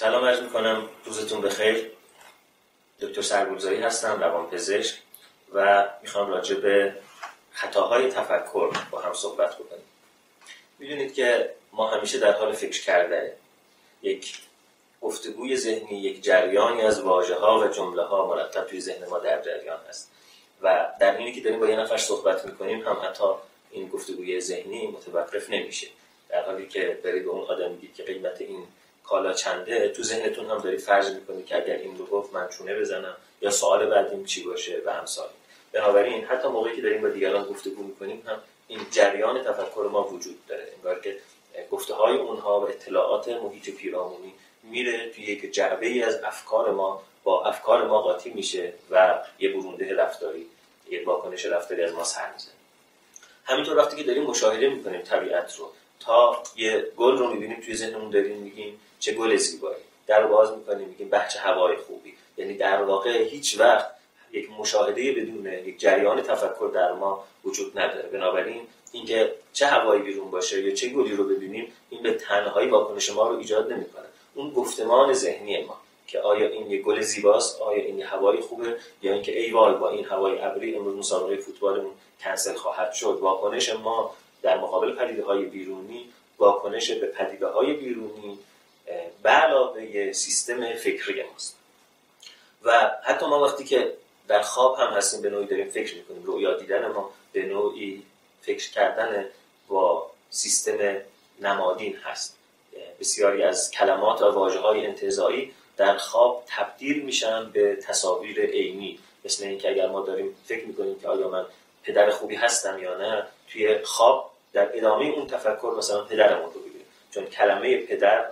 سلام عرض می‌کنم. روزتون بخیر. دکتر سرگلزایی هستم روانپزشک و می‌خوام راجع به خطاهای تفکر با هم صحبت بکنیم. می‌دونید که ما همیشه در حال فکر کرده یک گفتگوی ذهنی یک جریانی از واژه ها و جمله ها مرتب توی ذهن ما در جریان هست. و در حینی که داریم با یه نفر صحبت می‌کنیم هم حتی این گفتگوی ذهنی متوقف نمیشه. در حالی که برید به اون آدم میگید که قیمت این کالا چنده تو ذهنتون هم دارید فرض می‌کنید که اگر این رو گفت من چونه بزنم یا سوال بعدیم چی باشه و امثال. بنابراین حتی موقعی که داریم با دیگران گفتگو می‌کنیم هم این جریان تفکر ما وجود داره. انگار که گفته های اونها و اطلاعات محیط پیرامونی میره توی یک جعبه ای از افکار ما با افکار ما قاطی میشه و یه برونده رفتاری یه واکنش رفتاری از ما سر می‌زنه. همینطور وقتی که داریم مشاهده می‌کنیم طبیعت رو تا یه گل رو می‌بینیم توی ذهنمون داریم میگیم چه گل زیبایی. در باز می‌کنیم میگیم به چه هوای خوبی. یعنی در واقع هیچ وقت یک مشاهده بدون یک جریان تفکر در ما وجود نداره. بنابراین اینکه چه هوایی بیرون باشه یا چه گلی رو ببینیم این به تنهایی واکنش ما رو ایجاد نمی‌کنه. اون گفتمان ذهنی ما که آیا این یه گل زیباست آیا این یه هوای خوبه یا اینکه ای وای با این هوای ابری امروز مسابقه فوتبالمون کنسل خواهد شد. واکنش ما در مقابل پدیده های بیرونی واکنش به پدیده های بیرونی به علاوه سیستم فکری ماست. و حتی ما وقتی که در خواب هم هستیم به نوعی داریم فکر می‌کنیم. رویا دیدن ما به نوعی فکر کردن با سیستم نمادین هست. بسیاری از کلمات و واجه های انتظایی در خواب تبدیل میشن به تصاویر عینی. مثل اینکه اگر ما داریم فکر می‌کنیم که آیا من پدر خوبی هستم یا نه توی خواب در ادامه اون تفکر مثلا پدرمون رو ببینیم چون کلمه پدر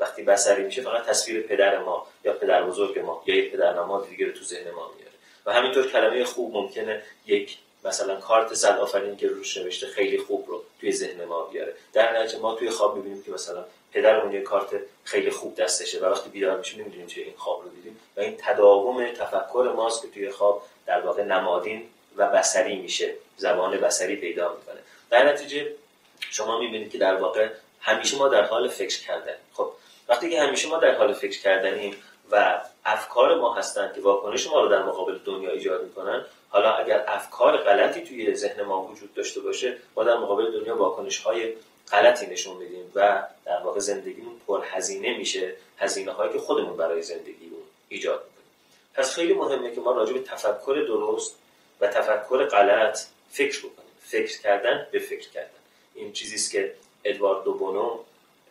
وقتی بسری میشه فقط تصویر پدر ما یا پدر بزرگ ما یا یک پدر نماد دیگه رو تو ذهن ما میاره. و همینطور کلمه خوب ممکنه یک مثلا کارت زد آفرین که روش نوشته خیلی خوب رو توی ذهن ما بیاره. در نتیجه ما توی خواب می‌بینیم که مثلا پدرمون یه کارت خیلی خوب دستشه و وقتی بیدار میشیم نمی‌دونیم چه این خواب رو دیدیم. و این تداوم تفکر ماست که توی خواب در واقع نمادین و بسری میشه زبان بسری پیدا می‌کنه. در نتیجه شما می‌بینید که در واقع همیشه ما در حال فکر کردن. خب وقتی که همیشه ما در حال فکر کردنیم و افکار ما هستند که واکنش ما رو در مقابل دنیا ایجاد می‌کنن حالا اگر افکار غلطی توی ذهن ما وجود داشته باشه ما در مقابل دنیا واکنش های غلطی نشون میدیم و در واقع زندگیمون پر هزینه میشه هزینه هایی که خودمون برای زندگیمون ایجاد می‌کنیم. پس خیلی مهمه که ما راجع به تفکر درست و تفکر غلط فکر بکنیم. فکر کردن به فکر کردن. این چیزی است که ادوارد دوبونو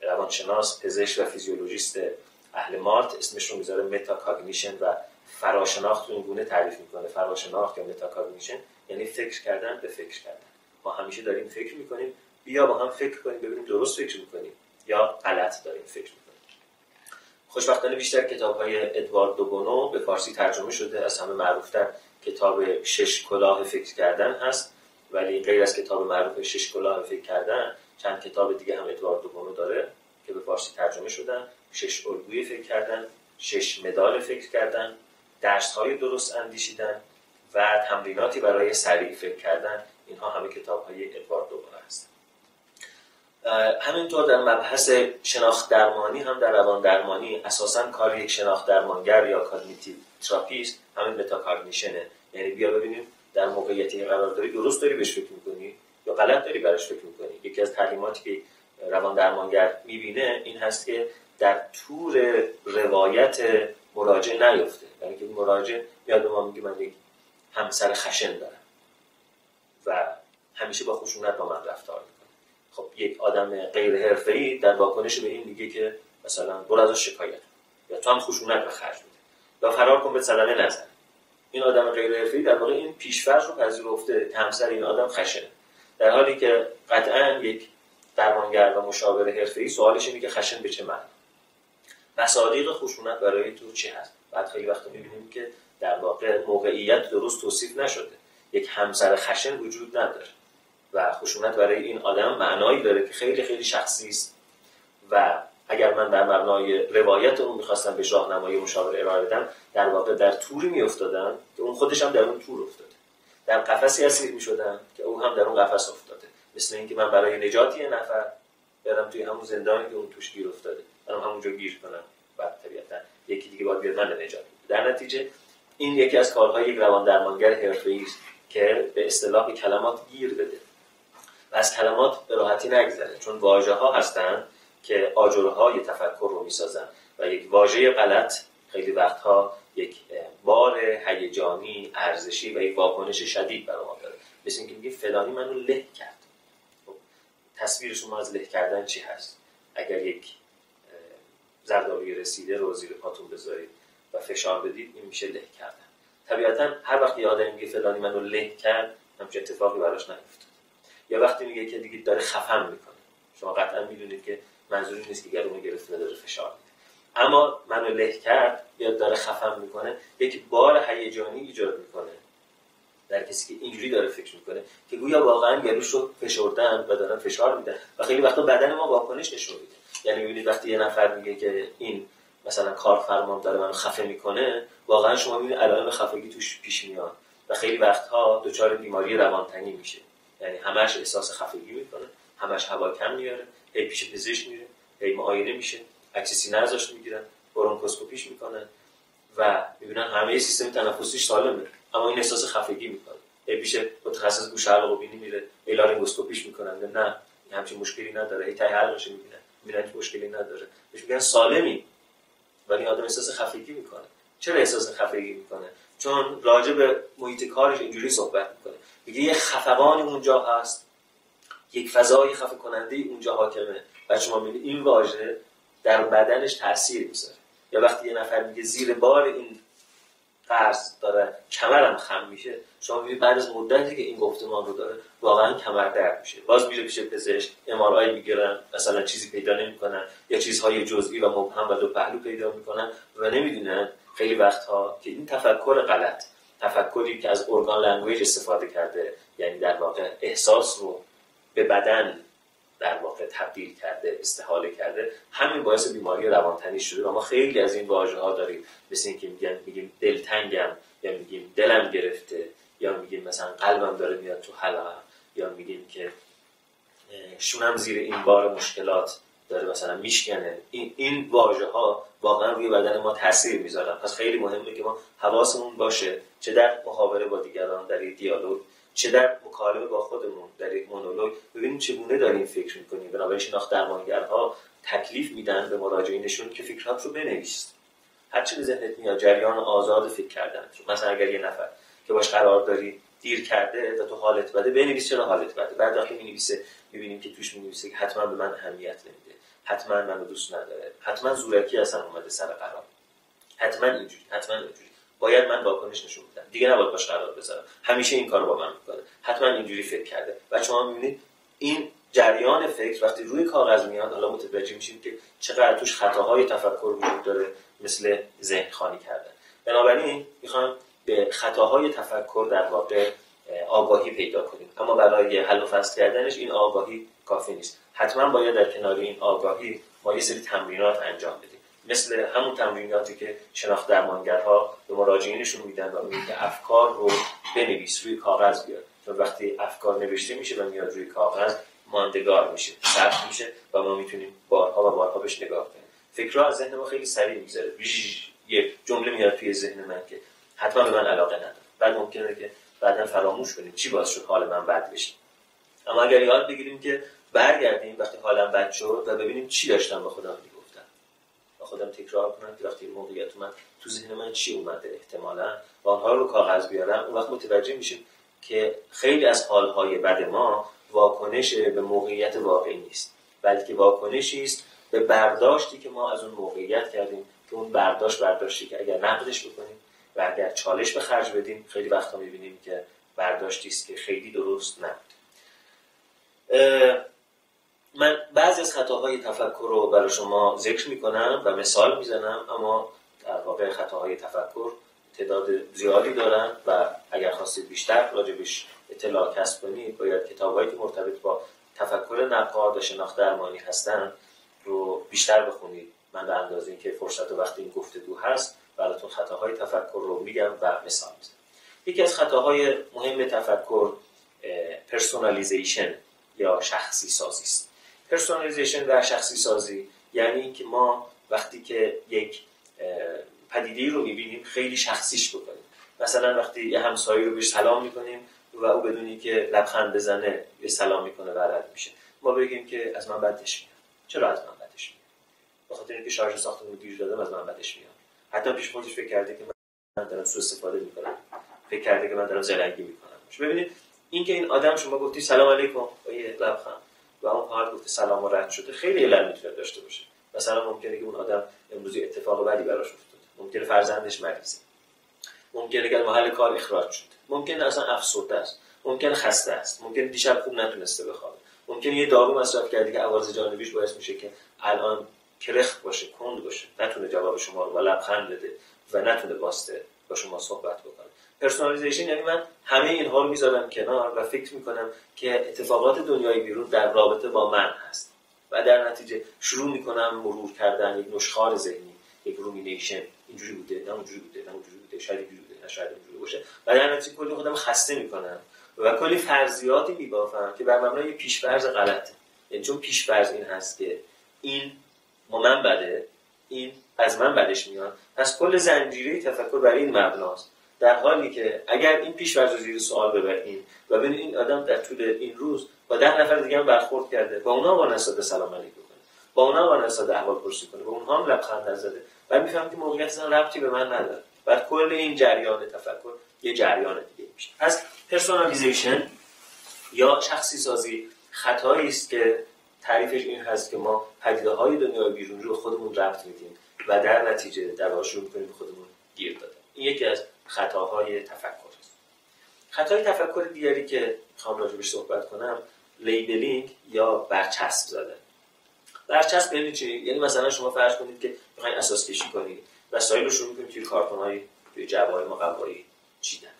روانشناس پزشک و فیزیولوژیست اهل مالت. اسمش رو می‌ذاره metacognition و فراشناخت رو این گونه تعریف می‌کنه. فراشناخت یا metacognition یعنی فکر کردن به فکر کردن. ما همیشه داریم فکر می‌کنیم. بیا با هم فکر کنیم ببینیم درست فکر می‌کنیم یا غلط داریم فکر می‌کنیم. خوشبختانه بیشتر کتاب های ادوارد دوبونو به فارسی ترجمه شده. از همه معروفتر کتاب شش کلاه فکر کردن هست. ولی غیر از کتاب معروف شش کلاه فکر کردن چند کتاب دیگه هم ادوارد دوبونو داره که به فارسی ترجمه شدن. شش الگوی فکر کردن شش مدال فکر کردن درس های درست اندیشیدن و تمریناتی برای سریع فکر کردن. اینها همه کتاب های ادوارد دوبونو هست همینطور در مبحث شناخت درمانی هم در روان درمانی اساسا کار یک شناخت درمانگر یا cognitive therapist همین metacognition ه یعنی بیا ببینیم در موقعیتی قرار داری درست داری بهش فکر می‌کنی؟ غلط داری براش فکر می‌کنی. یکی از تعلیماتی که روان درمانگر می‌بینه این هست که در تور روایت مراجع نیفته. یعنی که مراجع میاد ما میگه من یک همسر خشن دارم و همیشه با خشونت با من رفتار می‌کنه. خب یک آدم غیر حرفه‌ای در واکنش به این میگه که مثلا برو ازش شکایت یا تو هم خشونت به خرج میده. یا فرار کن به صدمه نزن. این آدم غیر حرفه‌ای در واقع این پیشفرض رو پذیرفته همسر این آدم خشنه در حالی که قطعا یک درمانگر و مشاور حرفه‌ای سوالش اینه که خشن به چه معنی؟ مصادیق خشونت برای تو چی هست؟ بعد خیلی وقت می‌بینیم که در واقع موقعیت درست توصیف نشده. یک همسر خشن وجود نداره و خشونت برای این آدم معنایی داره که خیلی خیلی شخصی است. و اگر من در مبنای روایت اون می‌خواستم به راهنمایی مشاور ارائه بدم در واقع در توری میافتادم که اون خودش هم در اون تور افتاده. در قفسی اسیر می‌شدم که او هم در اون قفس افتاده. مثل اینکه من برای نجات یه نفر برم توی همون زندانی که اون توش گیر افتاده. برم همونجا گیر کنم. بعد طبیعتا یکی دیگه باید بیاد من نجات در نتیجه این یکی از کارهای یک روان درمانگر حرفه‌ای است که به اصطلاح کلمات گیر بده. و از کلمات به راحتی نگذره. چون واژه ها هستند که آجرهای تفکر رو می‌سازن و یک واژه غلط خیلی وقتها یک بار هیجانی ارزشی و یک واکنش شدید برای ما داره. مثل اینکه میگه فلانی منو له کرد. خب، تصویر شما از له کردن چی هست؟ اگر یک زردآبی رسیده رو زیر پاتون بذارید و فشار بدید این میشه له کردن. طبیعتا هر وقت یه آدمی میگه فلانی منو له کرد همچین اتفاقی براش نیفتاد یا وقتی میگه که دیگه داره خفم می‌کنه. شما قطعا می‌دونید که منظوری نیست که گلومو گرفته داره فشار اما منو له کرد یا داره خفم می‌کنه یک بار هیجانی ایجاد می‌کنه. در کسی که اینجوری داره فکر می‌کنه که گویا واقعا گلوش رو فشردن و دارن فشار میدن و خیلی وقتا بدن ما واکنش نشون میده. یعنی می‌بینید وقتی یه نفر میگه که این مثلا کارفرمام داره منو خفه می‌کنه واقعا شما می‌بینید علائم خفگی توش پیش میاد و خیلی وقتها دچار بیماری روانتنی میشه. یعنی همش احساس خفگی می‌کنه همش هوا کم میاره هی پیش پزشک میره هی معاینه میشه. عکس سینه ازش می‌گیرن برونکوسکوپیش می‌کنن و می‌بینن همه سیستم تنفسیش سالمه. اما این احساس خفگی می‌کنه. هی پیش متخصص گوش حلق و بینی میره هی لارینگوسکوپیش می‌کنن نه همچین مشکلی نداره. هی تای حلقش می‌بینن می‌بینن مشکلی نداره. بهش میگن سالمی. ولی آدم احساس خفگی می‌کنه. چرا احساس خفگی می‌کنه؟ چون راجع به محیط کارش اینجوری صحبت می‌کنه. میگه یه خفقانی اونجا هست یک فضای خفه کننده اونجا حاکمه. و شما این واژه در بدنش تاثیر می‌ذاره. یا وقتی یه نفر میگه زیر بار این قرض داره کمرم خم میشه شما می‌بینید بعد از مدتی که این گفتمان رو داره واقعا کمر درد میشه. باز میره پیش پزشک ام می‌گیرن مثلا چیزی پیدا نمی‌کنن یا چیزهای جزئی و مبهم و دو پهلو پیدا می‌کنن و نمی‌دونن خیلی وقتها که این تفکر غلط. تفکری که از organ language استفاده کرده یعنی در واقع احساس رو به بدن در واقع تبدیل کرده استحاله کرده همین باعث بیماری روانتنی شده و ما خیلی از این واژه ها داریم. مثل اینکه میگن میگیم دلتنگم یا میگیم دلم گرفته یا میگیم مثلا قلبم داره میاد تو حلقم یا میگیم که شونم زیر این بار مشکلات داره مثلا میشکنه. این این واژه ها واقعا روی بدن ما تاثیر می‌ذارن. پس خیلی مهمه که ما حواسمون باشه چه در محاوره با دیگران در دیالوگ چه در مکالمه با خودمون در یک مونولوگ ببینیم چگونه داریم فکر می‌کنیم. بنابراین شناخت درمانگرها تکلیف میدن به مراجعینشون که فکرات رو بنویس هرچی به ذهنت میاد جریان آزاد فکر کردن مثلا اگر یه نفر که باش قرار داری دیر کرده و تو حالت بده بنویس چرا حالت بده. بعد وقتی می‌نویسه می‌بینیم که توش می‌نویسه که حتما به من اهمیت نمیده. حتما منو دوست نداره. حتما زورکی اصلا اومده سر قرار. حتما اینجوری حتما اینجوری باید من واکنش نشون بدم. دیگه نباید باش قرار بذارم. همیشه این کارو با من می‌کنه. حتما اینجوری فکر کرده. و شما می‌بینید این جریان فکر وقتی روی کاغذ میاد حالا متوجه میشیم که چقدر توش خطاهای تفکر وجود داره مثل ذهن خانی کردن. بنابراین می‌خوام به خطاهای تفکر در واقع آگاهی پیدا کنیم. اما برای حل و فصل کردنش این آگاهی کافی نیست. حتما باید در کنار این آگاهی ما یه سری تمرینات انجام بدیم. مثل همون تمریناتی که شناخت درمانگرها به مراجعینشون میدن و میگن که افکار رو بنویس روی کاغذ بیار. چون وقتی افکار نوشته میشه و میاد روی کاغذ ماندگار میشه ثبت میشه و ما می‌تونیم بارها و بارها بهش نگاه کنیم. فکرها از ذهن ما خیلی سریع می‌ذاره یه جمله میاد توی ذهن من که حتما به من علاقه نداره. بعد ممکنه که بعدا فراموش کنیم چی باعث شد حال من بد بشه. اما اگر یاد بگیریم که برگردیم وقتی حالم بد شد و ببینیم چی داشتم با خودم خودم تکرار کنم که وقتی موقعیت من تو ذهن من چی اومده احتمالا و آنها رو کاغذ بیارم اون وقت متوجه میشیم که خیلی از حالهای بد ما واکنش به موقعیت واقعی نیست بلکه واکنشی است به برداشتی که ما از اون موقعیت کردیم که اون برداشت برداشتی که اگر نقدش بکنیم و اگر چالش به خرج بدیم خیلی وقتا می‌بینیم که برداشتی است که خیلی درست نبود. من بعضی از خطاهای تفکر رو برای شما ذکر می‌کنم و مثال می‌زنم اما در واقع خطاهای تفکر تعداد زیادی دارن و اگر خواستید بیشتر راجبش اطلاع کسب کنید باید کتابهایی که مرتبط با تفکر نقاد و شناخت درمانی هستن رو بیشتر بخونید. من به اندازه که فرصت و وقتی این گفتگو هست براتون خطاهای تفکر رو میگم و مثال می‌زنم. یکی از خطاهای مهم تفکر personalization یا شخصی سازی است. personalization و شخصی سازی. یعنی اینکه ما وقتی که یک پدیده رو می‌بینیم خیلی شخصیش بکنیم. مثلا وقتی یه همسایه‌ای رو بهش سلام می‌کنیم و او بدون اینکه لبخند بزنه یه سلام می‌کنه و رد میشه. ما بگیم که از من بدش میاد. چرا از من بدش میاد؟ به خاطر اینکه شارژ ساختمون گیر دادم از من بدش میاد. حتی پیش خودش فکر کرده که من دارم سوء استفاده می‌کنم. فکر کرده که من دارم زرنگی می‌کنم. ببینید اینکه این آدم شما گفتی سلام علیکم با یه لبخند. و اون فرد گفته سلام و رد شده. خیلی علت می‌تونه داشته باشه. مثلا ممکنه که اون آدم امروزی اتفاق بدی براش افتاده. ممکنه فرزندش مریضه. ممکنه که محل کار اخراج شده ممکنه اصلا افسرده است. ممکنه خسته است. ممکنه دیشب خوب نتونسته بخوابه. ممکنه یه دارو مصرف کردی که عوارض جانبیش باعث میشه که الان کرخت باشه کند باشه. نتونه جواب شما رو با لبخند بده و نتونه بایسته با شما صحبت بکنه. personalization یعنی من همه اینها رو می‌ذارم کنار و فکر می‌کنم که اتفاقات دنیای بیرون در رابطه با من هست. و در نتیجه شروع می‌کنم مرور کردن یک نشخوار ذهنی یک rumination اینجوری بوده نه اونجوری بوده نه اونجوری بوده شاید اینجوری بوده نه شاید اینجوری باشه. و در نتیجه کلی خودم خسته می‌کنم و کلی فرضیاتی میبافم که بر مبنای پیشفرض غلطه. یعنی چون پیشفرض این هست که این ما من بده این از من بدش میاد. پس کل زنجیره تفکر برای این مبناست. در حالی که اگر این پیش رو زیر سوال ببریم و ببینید این آدم در طول این روز با ده نفر دیگه هم برخورد کرده با اونا با نسبت سلام علیکم کنه با اونا با نسبت احوال پرسی کنه با اونها هم لبخند نزده. و می‌فهمم که موقعیت اصلا ربطی به من نداره. و کل این جریان تفکر یه جریان دیگه میشه. پس personalization یا شخصی سازی خطایی است که تعریفش این هست که ما پدیده های دنیای بیرون رو خودمون ربط میدیم و در نتیجه در شروع می‌کنیم خودمون گیر دادن. این یکی از خطاهای تفکر. خطای تفکر دیگری که می‌خوام راجبش صحبت کنم labeling یا برچسب زدن. برچسب یعنی چی؟ یعنی مثلا شما فرض کنید که می‌خواین اثاث کشی کنید وسایل رو شروع کنید توی کارتون های توی جعبه های مقوایی چیدن.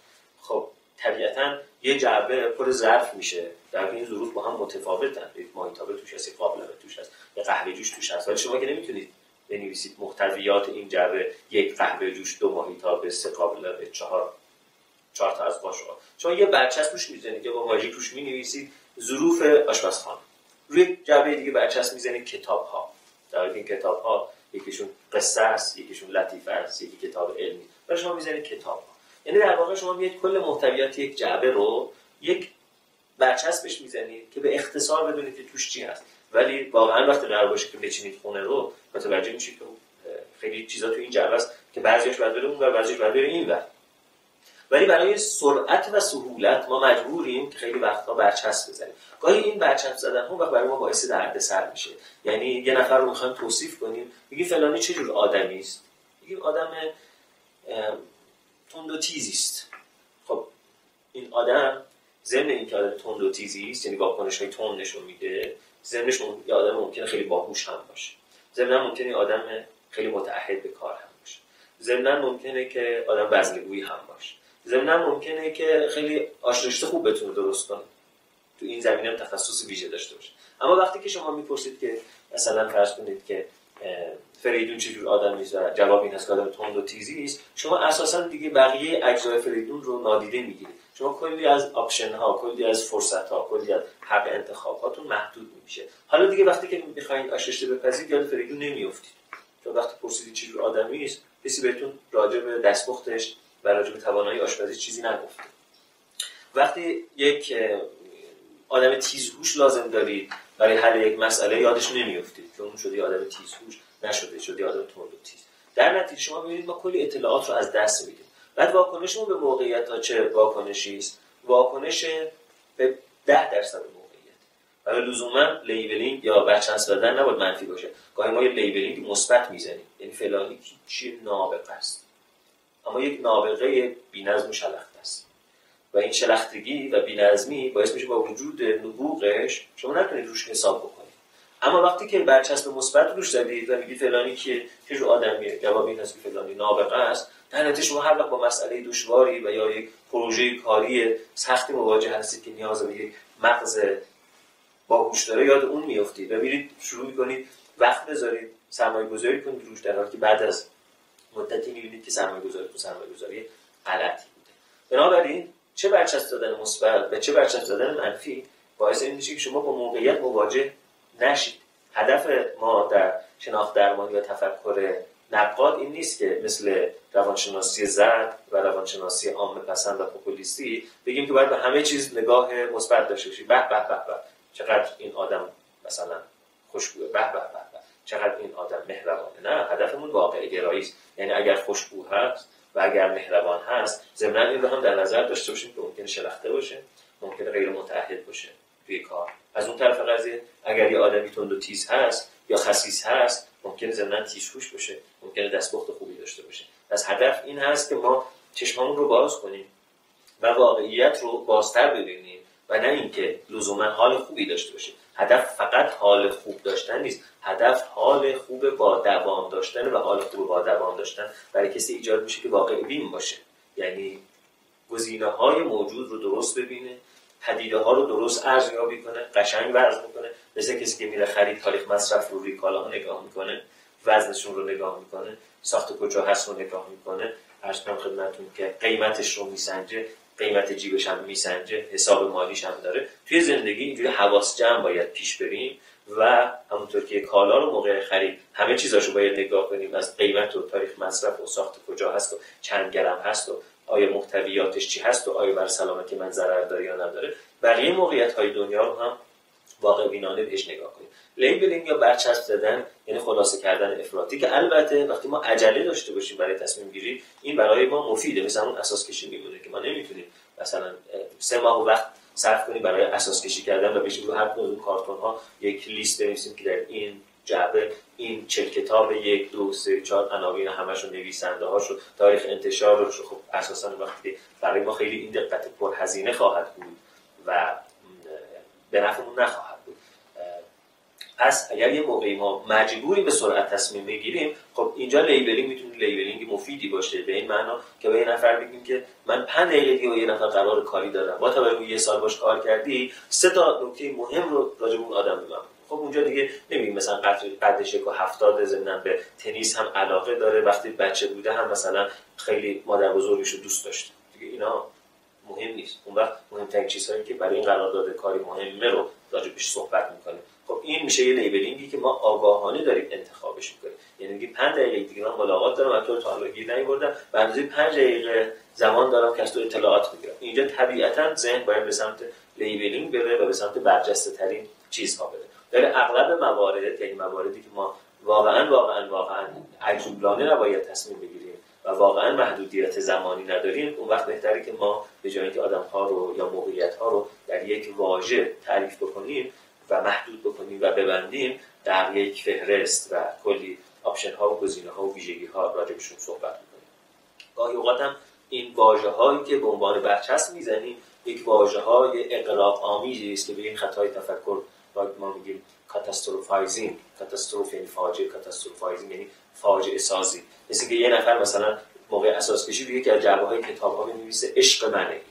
خب طبیعتا یه جعبه پر ظرف میشه. در این ظروف با هم متفاوتن. یک ماهیتابه توش هست قابلمه توش هست یه قهوه جوش توش هست. ولی شما که نمی‌تونید بنویسید محتویات این جعبه. یک قهوه جوش دو ماهیتابه سه قابلمه چهار. چهار تا از قاشق شما یه برچسب روش می‌زنید یا با ماژیک روش می‌نویسید. ظروف آشپزخانه. روی جعبه دیگه برچسب می‌زنید کتاب ها در این کتاب ها یکیشون قصه است یکیشون لطیفه است یکی کتاب علمی. و شما می‌زنید کتاب ها یعنی در واقع شما میاد کل محتویات یک جعبه رو یک برچسبش می‌زنید که به اختصار بدونید که توش چی هست. ولی واقعا وقتی قرار باشه که بچینید خونه رو متوجه میشید که خیلی چیزا تو این جعبه است که بعضیش بعد بره اون و بعضیش بعد بره این ولی برای سرعت و سهولت ما مجبوریم که خیلی وقتها برچسب بزنیم. گاهی این برچسب زدن هم وقت برای ما باعث سر میشه. یعنی یه نفر رو می‌خوایم توصیف کنیم میگی فلانی چه جور آدمی است؟ میگیم آدم تند و تیزی است. خب این آدم ضمن اینکه آدم تند و تیزی است یعنی واکنش های تند نشون میده ضمنش یه آدم ممکنه خیلی باهوش هم باشه. ضمن ممکنه آدم خیلی متعهد به کار هم باشه. ضمن ممکنه که آدم بزلگویی هم باشه. ضمن ممکنه که خیلی آش رشته خوب بتونه درست کنه. تو این زمینه هم تخصص ویژه داشته باشه. اما وقتی که شما می‌پرسید که مثلا فرض کنید که فریدون چجور آدمی است و جواب این هست که آدم تند و تیزی است شما اساسا دیگه بقیه اجزای فریدون رو نادیده می‌گیرید. شما کلی از option ها کلی از فرصت ها کلی از حق انتخاب هاتون محدود میشه. حالا دیگه وقتی که می‌خواین آش رشته بپزید یاد فریدون نمیافتید. چون وقتی پرسیدید چجور آدمی است کسی بهتون راجع به دستپختش و راجع به توانایی آشپزی چیزی نگفته. وقتی یک آدم تیزهوش لازم دارید برای حل یک مسئله یادش نمیافتید که اون شده آدم تیزهوش نشده شده آدم تند و تیز. در نتیجه شما ببینید ما کلی اطلاعات رو از دست میدیم. بعد واکنشمون به موقعیت ها چه واکنشی است؟ واکنش به ده درصد موقعیت. و لزوما labeling یا برچسب دادن نباید منفی باشه. گاهی ما یه labeling مثبت می‌زنیم. یعنی فلانی چی نابغه است. اما یک نابغه بی‌نظم و شلخته است. و این شلختگی و بی‌نظمی باعث میشه با وجود نبوغش شما نتونید روش حساب بکنید. اما وقتی که برچسب مثبت روش زدید و میگید فلانی که چه جو آدمیه؟ جواب این است که فلانی نابغه است. در نتیجه شما هر وقت با مسئله دشواری و یا یک پروژه کاری سختی مواجه هستید که نیاز به یک مغز باهوش داره یاد اون میافتید و میرید شروع می‌کنید وقت بذارید سرمایه گذاری کنید روش در حالی که بعد از مدتی می‌بینید که سرمایه گذاری تو سرمایه گذاری غلطی بوده. بنابراین چه برچسب دادن مثبت و چه برچسب دادن منفی باعث این میشه که شما با موقعیت مواجه نشید. هدف ما در شناخت درمانی و تفکر نقاد این نیست که مثل روانشناسی زرد و روانشناسی عام پسند و پوپولیستی بگیم که باید به همه چیز نگاه مثبت داشته باشی به به به چقدر این آدم مثلا خوشبوه. به به به چقدر این آدم مهربانه. نه هدفمون واقع گرایی است. یعنی اگر خوشبو هست و اگر مهربان هست ضمن این رو هم در نظر داشته باشیم که ممکن شلخته باشه ممکن غیر متعهد باشه توی کار. از اون طرف قضیه اگر یه آدمی تند و تیز هست یا خسیس هست ممکنه ضمن تیزهوش باشه ممکنه دستپخت خوبی داشته باشه. از هدف این هست که ما چشممون رو باز کنیم و واقعیت رو بازتر ببینیم و نه اینکه لزوما حال خوبی داشته باشیم. هدف فقط حال خوب داشتن نیست. هدف حال خوب با دوام داشتن و حال خوب با دوام داشتن برای کسی ایجاد میشه که واقع بین باشه. یعنی گزینه های موجود رو درست ببینه پدیده ها رو درست ارزیابی کنه قشنگ ورز می‌کنه مثل کسی که میره خرید تاریخ مصرف رو روی کالا نگاه می‌کنه وزنشون رو نگاه می‌کنه ساخت کجا هست رو نگاه می‌کنه. ارز کنم خدمتتون که قیمتش رو میسنجه قیمت جیبش هم میسنجه حساب مالیش هم داره. توی زندگی اینجوری حواس جمع باید پیش بریم و همونطور که کالا رو موقع خرید همه چیزاشو باید نگاه کنیم. از قیمت و تاریخ مصرف و ساخت کجا هست و چند گرم هست و آیا محتویاتش چی هست و آیا بر سلامتی من ضرر داره یا نداره. بقیه موقعیت های دنیا رو هم واقع بینانه بهش نگاه کنیم. لیبلینگ یا برچسب زدن یعنی خلاصه کردن افراطی که البته وقتی ما عجله داشته باشیم برای تصمیم گیری این برای ما مفیده. مثل همون اساس کشی میمونه که ما نمی‌تونیم مثلا سه ماه وقت صرف کنیم برای اثاث کشی کردن و بشینیم رو هر کدوم کارتون ها یک لیست بنویسیم که در این جعبه این چل کتاب یک دو سه چهار عناوین همشون نویسنده هاشو تاریخ انتشارش خب اساسا وقتی برای ما خیلی این دقت پر هزینه خواهد بود و به نفعمون نخواهد بود. پس اگر یه موقعی ما مجبوری به سرعت تصمیم بگیریم خب اینجا labeling می‌تونه labeling مفیدی باشه. به این معنا که به یه نفر بگیم که من 5 دقیقه دیگه با یه نفر قرار کاری دارم. با توجه یه سال باش کار کردی سه تا نکته مهم رو راجع اون آدم بگم خب اونجا دیگه نمیگیم مثلا قدش یک و هفتاد زمینم به تنیس هم علاقه داره. وقتی بچه بوده هم مثلا خیلی مادر بزرگش رو دوست داشته. دیگه اینا مهم نیست. اون وقت مهمترین چیزهایی که برای این قرارداد کاری مهمه رو راجبش صحبت می‌کنه خب این میشه یه لیبلینگی که ما آگاهانه داریم انتخابش می‌کنیم. یعنی میگه 5 دقیقه دیگه من ملاقات دارم و تو تا حالا گیر به اندازه 5 دقیقه زمان دارم که از تو اطلاعات می‌گیرم اینجا طبیعتا ذهن باید به سمت labeling بره و به سمت برجسته ترین چیزها بره. در اغلب موارد یعنی مواردی که ما واقعا واقعا واقعا عجولانه نباید تصمیم بگیریم و واقعا محدودیت زمانی نداریم اون وقت بهتره که ما به جای اینکه آدم ها رو یا موقعیت ها رو در یک واژه تعریف بکنیم و محدود بکنیم و ببندیم در یک فهرست و کلی option ها و گزینه ها و ویژگی ها راجبشون صحبت می‌کنیم. گاهی اوقات هم این واژه هایی که به عنوان برچسب می‌زنیم یک واژه های اغراق آمیزی است که به این خطای تفکر ما میگیم. catastrophizing catastrophe یعنی فاجعه catastrophizing یعنی فاجعه سازی. مثل که یه نفر مثلا موقع اثاث کشی یکی از جعبه های کتاب ها بنویسه عشق منه.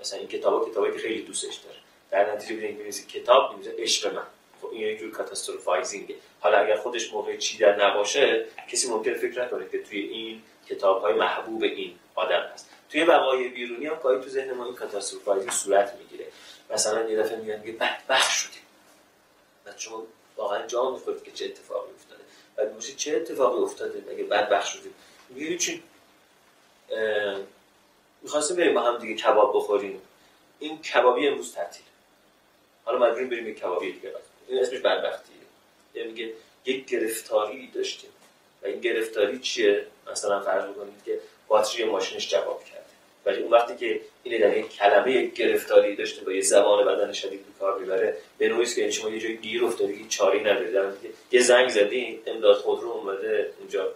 مثلا این کتاب کتابی که خیلی دوستش داره. در نتیجه ببینید کتاب میشه عشق من. خب این یک جور catastrophizing ه حالا اگر خودش موقع چیدن نباشه کسی ممکن فکر نکنه که توی این کتاب های محبوب این آدم هست. توی وقایع بیرونی هم گاهی تو ذهن ما این کاتاستروفایزینگ صورت می‌گیره. مثلا یه دفعه میگن بدبخت شدیم بعد شما واقعا جا می‌خورید که چه اتفاقی افتاده. بعد میشه چه اتفاقی افتاده؟ مگه بدبخت شدیم میگه چی می‌خواستیم بریم با هم دیگه کباب بخوریم. این کبابی امروز تعطیل. حالا مجبوریم بریم یک کبابی دیگه این اسمش بدبختیه. یعنی میگه یک گرفتاری داشتیم. و این گرفتاری چیه؟ مثلا فرض بکنید که باتری ماشینش جواب کرده. ولی اون وقتی که این در یک کلمه گرفتاری داشته با یه زبان بدن شدید به کار می‌بره. به نوعی که یعنی شما یه جایی گیر افتادی که چاری نداری. یه زنگ زدی امداد خودرو اومده اونجا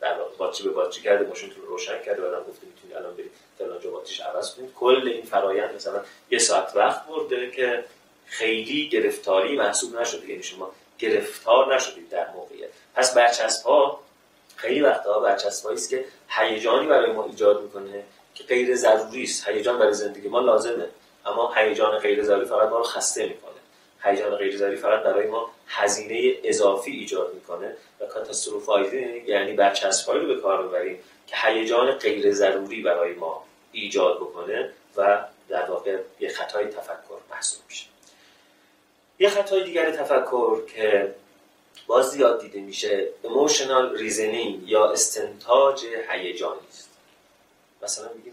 در باتری به باتری کرده ماشینتون رو روشن کرده بعدم گفته می‌تونید الان برید فلان جا باتریش عوض کنید. کل این فرایند مثلا یه ساعت وقت برده که خیلی گرفتاری محسوب نشده. یعنی شما گرفتار نشدید در موقعیت. پس برچسب ها خیلی وقتها برچسب است که هیجانی برای ما ایجاد می‌کنه. که غیر ضروری است. هیجان برای زندگی ما لازمه. اما هیجان غیر ضروری فقط ما رو خسته می‌کنه. هیجان غیر ضروری فقط برای ما هزینه اضافی ایجاد می‌کنه و کاتاستروفایزینگ یعنی برچسبهایی رو به کار ببریم که هیجان غیر ضروری برای ما ایجاد بکنه و در واقع یه خطای تفکر محسوب میشه. یه خطای دیگر تفکر که باز زیاد دیده میشه emotional reasoning یا استنتاج هیجانی است. مثلا میگیم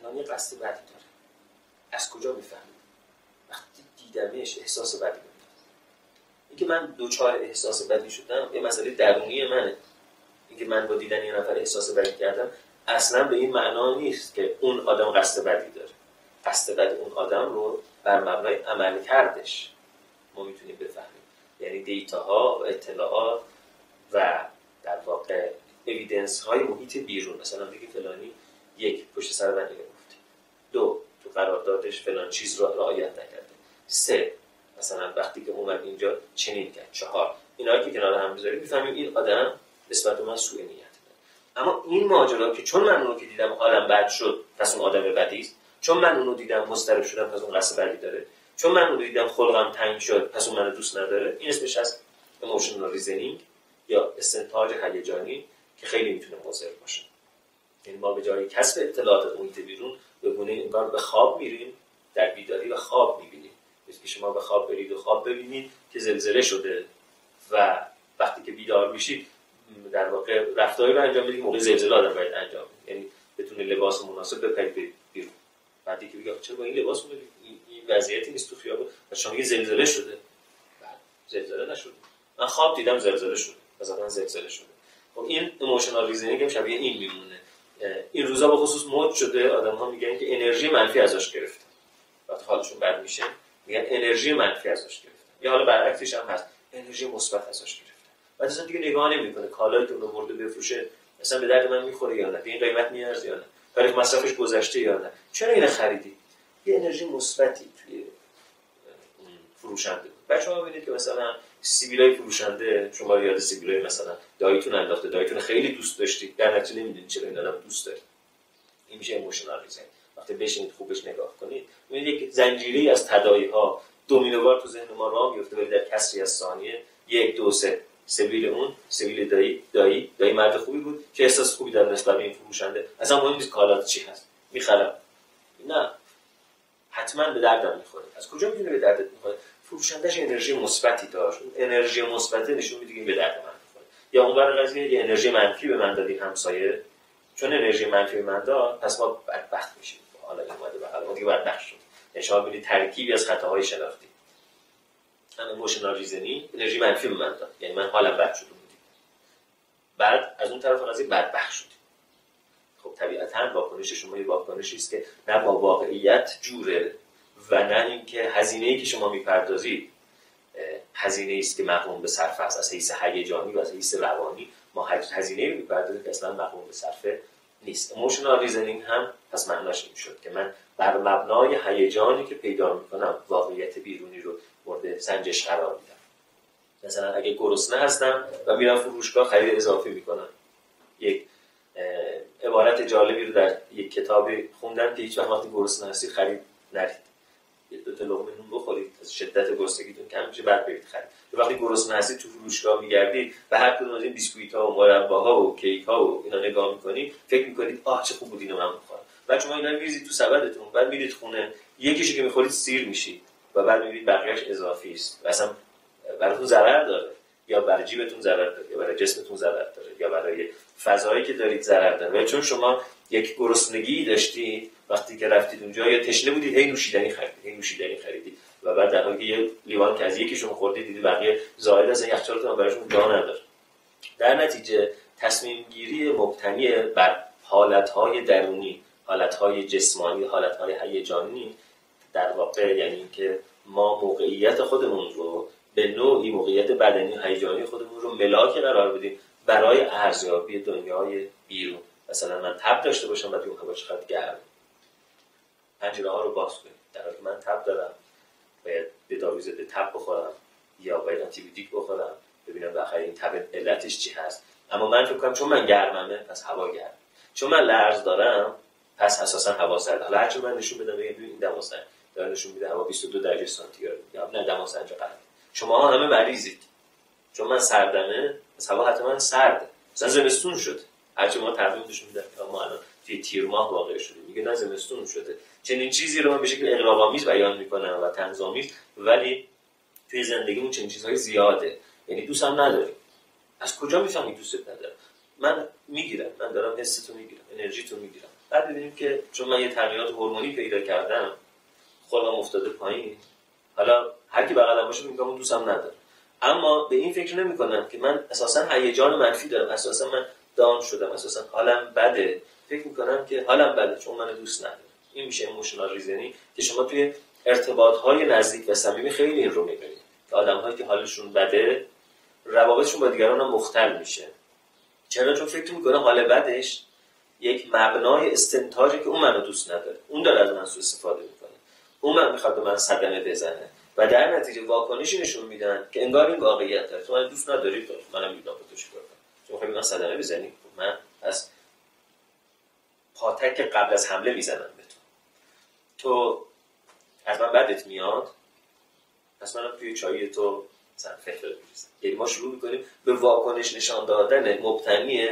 فلانی قصد بدی داره. از کجا می‌فهمیم وقتی دیدمش احساس بدی می‌کنم اینکه من دوچار احساس بدی شدم یه مسئله درونی منه. اینکه من با دیدن یه نفر احساس بدی کردم اصلا به این معنا نیست که اون آدم قصد بدی داره. قصد بدی اون آدم رو بر مبنای عمل کردش ما می‌تونیم بفهمیم. یعنی دیتا ها و اطلاعات و در واقع اویدنس های محیط بیرون. مثلا بگی فلانی یک پشت سر من گفتی دو تو قراردادش فلان چیز رو رعایت نکرده. سه مثلا وقتی که اومد اینجا چنین کرد. چهار اینا که کنار هم بذاریم می‌فهمیم این آدم نسبت من سوء نیت اما این ماجرا که چون من اونو که دیدم حالم بد شد پس اون آدم بدی است. چون من اونو دیدم مضطرب شدم پس اون قصد بدی داره. چون من اونو دیدم خلقم تنگ شد پس اون منو دوست نداره. این اسمش از emotional reasoning یا استنتاج هیجانی. که خیلی می‌تونه مضر باشه. یعنی ما به جای کسب اطلاعات محیط بیرون به گونه انگار به خواب میریم در بیداری و خواب می‌بینیم. که شما به خواب برید و خواب ببینید که زلزله شده و وقتی که بیدار میشید در واقع رفتاری رو انجام بدید موقع زلزله آدم باید انجام یعنی بتونه لباس مناسب بپرید بیرون. بعد یکی بگه چرا با این لباس این, وضعیتی نیست تو خیابون. و شما میگه زلزله شده. بعد زلزله نشده. من خواب دیدم زلزله شده. مثلا زلزله شده. خب این emotional reasoning هم شبیه این میمونه. این روزا به خصوص مد شده آدم ها میگن که انرژی منفی ازش گرفته. وقتی حالشون بد میشه میگن انرژی منفی ازش گرفته. یا حالا برعکسش هم هست انرژی مثبت ازش گرفته. بعد اصلا دیگه نگاه نمی‌کنه. کالایی که اون برده بفروشه مثلا به درد من می‌خوره یا نه؟ به این قیمت میارزه یا نه؟ برای مصرفش گذشته یا نه؟ چرا اینو خریدی؟ یه انرژی مثبتی توی فروشنده بود. بچه ها ببینید که مثلا سیبیلای فروشنده شما یاد سیبیلای مثلا دایتون انداخته. دایتون خیلی دوست داشتید. در نتیجه نمی‌دونید چرا این آدم دوست داره. این میشه emotional reasoning وقتی بشینید خوبش نگاه کنید ببینید یک زنجیره از تداعی ها دومینووار تو ذهن ما راه میفته ولی در کسری از ثانیه یک دو سه. سبیل اون سبیل دایی دایی. دایی مرد خوبی بود که احساس خوبی در نسبت به این فروشنده. اصلا مهم نیست کالات چی هست. می‌خرم. نه. حتما به دردم می‌خوره. از کجا می‌دونه به دردت می‌خوره؟ فروشندهش انرژی مثبتی داشت؟ انرژی مثبتی نشون میده به درد من می‌خوره. یا اون برای قضیه یه انرژی منفی به من دادی همسایه؟ چون انرژی منفی به من داد پس ما بدبخت میشیم. حالا این اومده به حالا دیگه بدبخت شد یعنی شما ترکیبی از خطاهای شناختی. هم ایموشنال ریزنی انرژی منفی به من داد. یعنی من حالم بد بودیم بعد از اون طرف قضیه بدبخت شدیم. خب طبیعتا واکنش شما یه واکنشی است که نه با واقعیت جوره. و نه اینکه هزینه ای که شما می‌پردازید هزینه است که مقرون به صرفه است. از حیث هیجانی و از حیث روانی ما هزینه می‌پردازیم که اصلا مقرون به صرفه نیست. emotional reasoning هم پس معناش این شد که من بر مبنای هیجانی که پیدا می‌کنم واقعیت بیرونی رو مورد سنجش قرار میدم. مثلا اگه گرسنه هستم و میرم فروشگاه خرید اضافی می‌کنم. یک عبارت جالبی رو در یک کتابی خوندم که هیچ وقت گرسنه هستی خرید نرید. یه دو تا لقمه نون بخورید از شدت گرسنگیتون کم میشه بعد برید خرید. وقتی گرسنه هستید تو فروشگاه میگردید و هر کدوم از این بیسکویت ها و مرباها و کیک ها و اینا نگاه می‌کنید فکر می‌کنید آه چه خوب بود اینو من بخورم. بعد شما اینا میریزید تو سبدتون بعد میرید خونه یکیشو که می‌خورید سیر میشید و بعد می‌بینید بقیهش اضافی است. و اصلا براتون ضرر داره. یا برای جیبتون ضرر داره یا برای جسمتون ضرر داره یا برای فضایی که دارید ضرر داره. چون شما یک گرسنگی داشتید وقتی که رفتید اونجا؟ یا تشنه بودید؟ هی نوشیدنی خریدید هی نوشیدنی خریدید و بعد در حالی یه لیوان که از یکی شما خوردید دیدید بقیه زائد از یخچالتون براشون جا نداره. در نتیجه تصمیم گیری مبتنی بر حالتهای درونی حالتهای جسمانی حالتهای هیجانی در واقع یعنی اینکه ما موقعیت خودمون رو به نوعی موقعیت بدنی هیجانی خودمون رو ملاک قرار بدیم برای ارزیابی دنیای بیرون. مثلا من تب داشته باشم بعد اون هوا چقدر گرم. پنجره ها رو باز کنیم. در حالی من تب دارم باید به داروی تب بخورم یا باید آنتیبیوتیک بخورم ببینم بخیر این تب علتش چی هست. اما من فکر کنم چون من گرممه پس هوا گرم. چون من لرز دارم پس اساسا هوا سرد. حالا هرچی من نشون بدم بگم این دما سرد داره نشون میده هوا 22 درجه سانتیگراد. یا نه دما سنج قرار شما همه مریضید. چون من سردمه پس هوا حتما سرده. مثلا زمستون شد. هرچی ما تعبیر نشون میده ما الان توی تیر ماه واقع شده میگه نه زمستون شده. چنین چیزی رو من به شکل آمیز بیان می‌کنم و تنظامیز ولی توی زندگیمون چنین چیزهای زیاده. یعنی دوست هم نداری از کجا می‌فهمی دوستت نداره من می‌گیرم. من دارم حستو می‌گیرم انرژی تو می‌گیرم. بعد ببینیم که چون من یه تغییرات هورمونی پیدا کردم خودم افتاده پایین. حالا هر کی بغلم باشه میگم اون دوستم نداره. اما به این فکر نمی‌کنم که من اساسا هیجان منفی دارم. اساسا من دان شدم اساسا. حالم بده. فکر می‌کنم که حالم بده چون من دوست ندارم این میشه ایموشنال ریزنی که شما توی ارتباط های نزدیک و صمیمی خیلی این رو می‌بینید. که آدم هایی که حالشون بده روابطشون با دیگران هم مختل میشه. چرا؟ چون فکر می‌کنه حال بدش یک مبنای استنتاجی که اون منو دوست نداره. اون داره از من سو استفاده می‌کنه. اون من می‌خواد به من صدمه بزنه. و در نتیجه واکنشی نشون میدن که انگار این واقعیت داره. تو من دوست نداری؟ منم می‌دونم تو چیکار کنم تو من صدمه بزنی. خب من از پاتک قبل از حمله می‌زنم به تو تو از من بدت میاد پس من توی چایی تو مثلا فلفل یعنی ما شروع می‌کنیم به واکنش نشان دادن مبتنی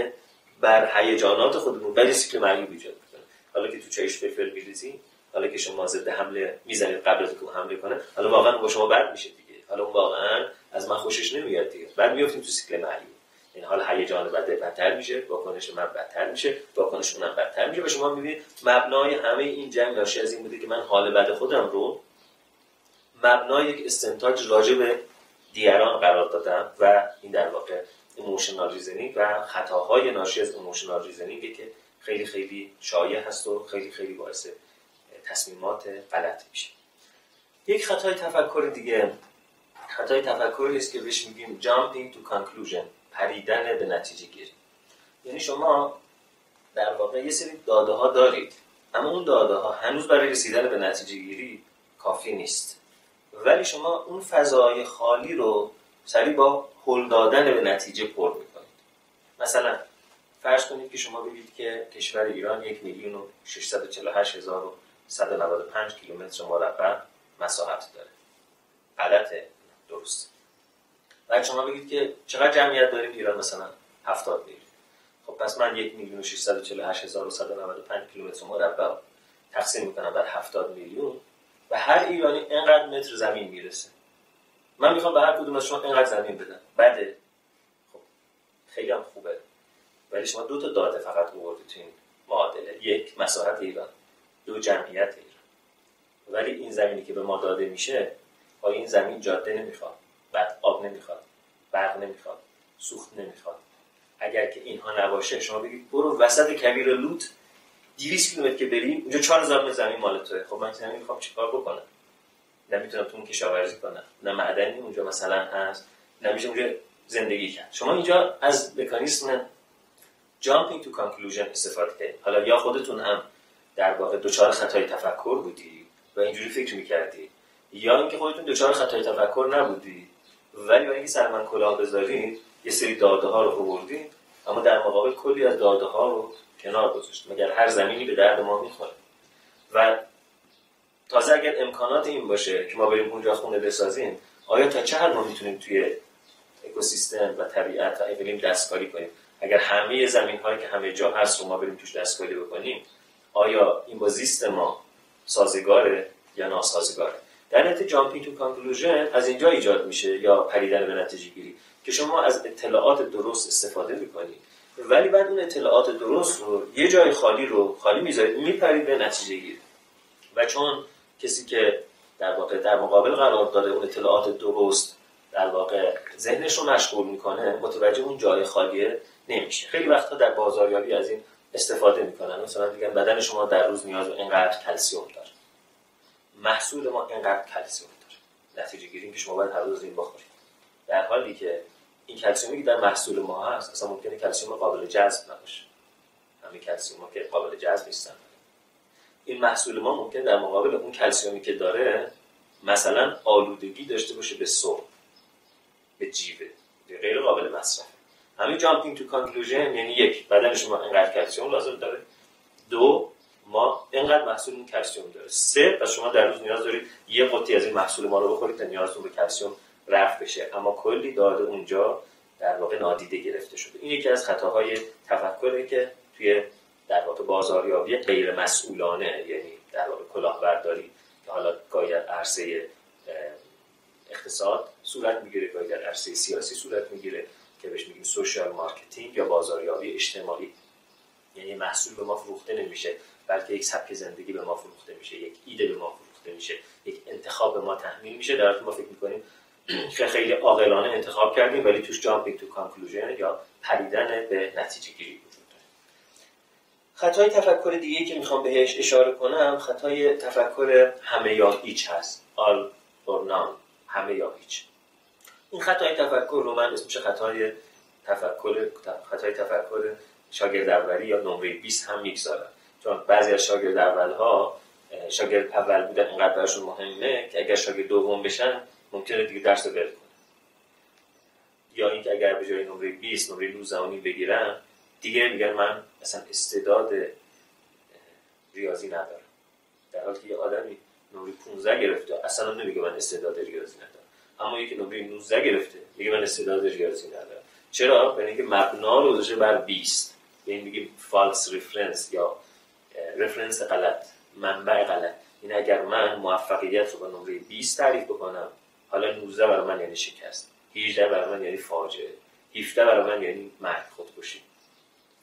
بر هیجانات خودمون. ولی سیکل مرگی ایجاد می‌کنه. حالا که تو چایش فلفل میریزی حالا که شما ضد حمله می‌زنید قبل از که حمله کنه حالا واقعا با شما بد میشه دیگه. حالا اون واقعا از من خوشش نمیاد دیگه. بعد میافتیم تو سیکل مرگی این حال هیجان بده بدتر میشه واکنش من بدتر میشه واکنش اونم بدتر میشه. و شما می‌بینید مبنای همه این جنگ ناشی از این بوده که من حال بد خودم رو مبنای یک استنتاج راجع به دیگران قرار دادم و این در واقع emotional reasoning و خطاهای ناشی از emotional reasoning که خیلی خیلی شایع هست و خیلی خیلی باعث تصمیمات غلط میشه. یک خطای تفکر دیگه. خطای تفکری است که بهش میگیم jumping to conclusion. پریدن به نتیجه گیری یعنی شما در واقع یه سری داده ها دارید اما اون داده ها هنوز برای رسیدن به نتیجه گیری کافی نیست. ولی شما اون فضای خالی رو سریع با هل دادن به نتیجه پر می‌کنید. مثلا فرض کنید که شما بگید که کشور ایران یک میلیون و 648 هزار و 195 کیلومتر مربع مساحت داره. غلطه. درست بعد شما بگید که چقدر جمعیت داریم ایران مثلا 70 میلیون. خب پس من یک میلیون و 648 هزار و 195 کیلومتر مربع تقسیم می‌کنم بر 70 میلیون و هر ایرانی اینقدر متر زمین می‌رسه. من می‌خوام به هر کدوم از شما اینقدر زمین بدم. بده. خب خیلی هم خوبه. ولی شما دو تا داده فقط آوردید تو این معادله. یک مساحت ایران. دو جمعیت ایران. ولی این زمینی که به ما داده میشه آیا این زمین جاده نمی‌خواد بعد آب نمی‌خواد برق نمی‌خواد سوخت نمی‌خواد. اگر که اینها نباشه شما بگید برو وسط کبیر لوت 200 کیلومتر که بریم اونجا 4000 متر زمین مال توه. خب من زمین می‌خوام چیکار بکنم؟ نمی‌تونم تو اون کشاورزی کنم نه معدنی اونجا مثلا هست نمیشه اونجا زندگی کرد. شما اینجا از مکانیسم jumping to conclusion استفاده کنید حالا یا خودتون هم در واقع دچار خطای تفکر بودی و اینجوری فکر می‌کردی یا اینکه خودتون دچار خطای تفکر نبودی. ولی اینکه سر من کلاه بذارید یه سری داده ها رو آوردید اما در مقابل کلی از داده ها رو کنار گذاشت مگر هر زمینی به درد ما می‌خوره. و تازه اگر امکانات این باشه که ما بریم اونجا خونه بسازیم آیا تا چه حد ما می‌تونیم توی اکوسیستم و طبیعت و دستکاری کنیم؟ اگر همه زمین هایی که همه جا هست رو ما بریم توش دستکاری بکنیم آیا این با زیست ما سازگاره یا ناسازگاره؟ در نتیجه جامپینگ تو کانکلوژن از اینجا ایجاد میشه یا پریدن به نتیجه گیری که شما از اطلاعات درست استفاده می‌کنید. ولی بعد اون اطلاعات درست رو یه جای خالی رو خالی می‌ذارید میپرید به نتیجه گیری. و چون کسی که در واقع در مقابل قرار داره اون اطلاعات درست در واقع ذهنش رو مشغول می‌کنه متوجه اون جای خالیه نمیشه. خیلی وقتا در بازاریابی از این استفاده می‌کنن. مثلا میگن بدن شما در روز نیاز به اینقدر کلسیوم داره محصول ما اینقدر کلسیوم داره. نتیجه گیری که شما باید هر روز این بخورید. در حالی که این کلسیومی که در محصول ما هست اصلا ممکنه کلسیوم قابل جذب نباشه. همین کلسیوم ها که قابل جذب نیستن. این محصول ما ممکن در مقابل اون کلسیومی که داره مثلا آلودگی داشته باشه به سرب به جیوه غیر قابل مصرف. همین jumping to conclusion یعنی یک بدن شما اینقدر کلسیوم لازم داره. دو ما اینقدر محصول این کلسیوم داره. سه پس شما در روز نیاز دارید یه قوطی از این محصول ما رو بخورید تا نیازتون به کلسیوم رفع بشه. اما کلی داده اونجا در واقع نادیده گرفته شده. این یکی از خطاهای تفکره که توی در واقع بازاریابی غیر مسئولانه یعنی در واقع کلاهبرداری که حالا گاهی عرصه اقتصاد صورت می‌گیره گاهی در عرصه سیاسی صورت می‌گیره که بهش میگیم social marketing یا بازاریابی اجتماعی. یعنی محصول به ما فروخته نمیشه. بلکه یک سبک زندگی به ما فروخته میشه یک ایده به ما فروخته میشه یک انتخاب به ما تحمیل میشه. در ما فکر می‌کنیم که خیلی عاقلانه انتخاب کردیم ولی توش جامپینگ تو کانکلوژن یا پریدن به نتیجه گیری وجود داره. خطای تفکر دیگه که می‌خوام بهش اشاره کنم خطای تفکر همه یا هیچ هست. All or none. همه یا هیچ. این خطای تفکر رو من اسمش خطای تفکر خطای تفکر شاگرد یا نمره 20 هم می‌گذارم. چون بعضی از شاگرد اولها شاگرد اول بودن اینقدر براشون مهمه که اگر شاگرد دوم بشن ممکنه دیگه درس رو کنه یا اینکه اگر به جای نمره 20 نمره 19 بگیرم دیگه میگن من اصلا استعداد ریاضی ندارم. در حالی که یه آدمی نمره 15 گرفته اصلا نمیگه من استعداد ریاضی ندارم. اما یکی نمره 19 گرفته میگه من استعداد ریاضی ندارم. چرا؟ به اینکه مبنا رو گذاشته بر 20 به این میگیم false reference یا reference غلط منبع غلط. این اگر من موفقیت رو با نمره 20 تعریف بکنم حالا 19 برای من یعنی شکست. 18 برای من یعنی فاجعه. 17 برای من یعنی مرگ خودکشی.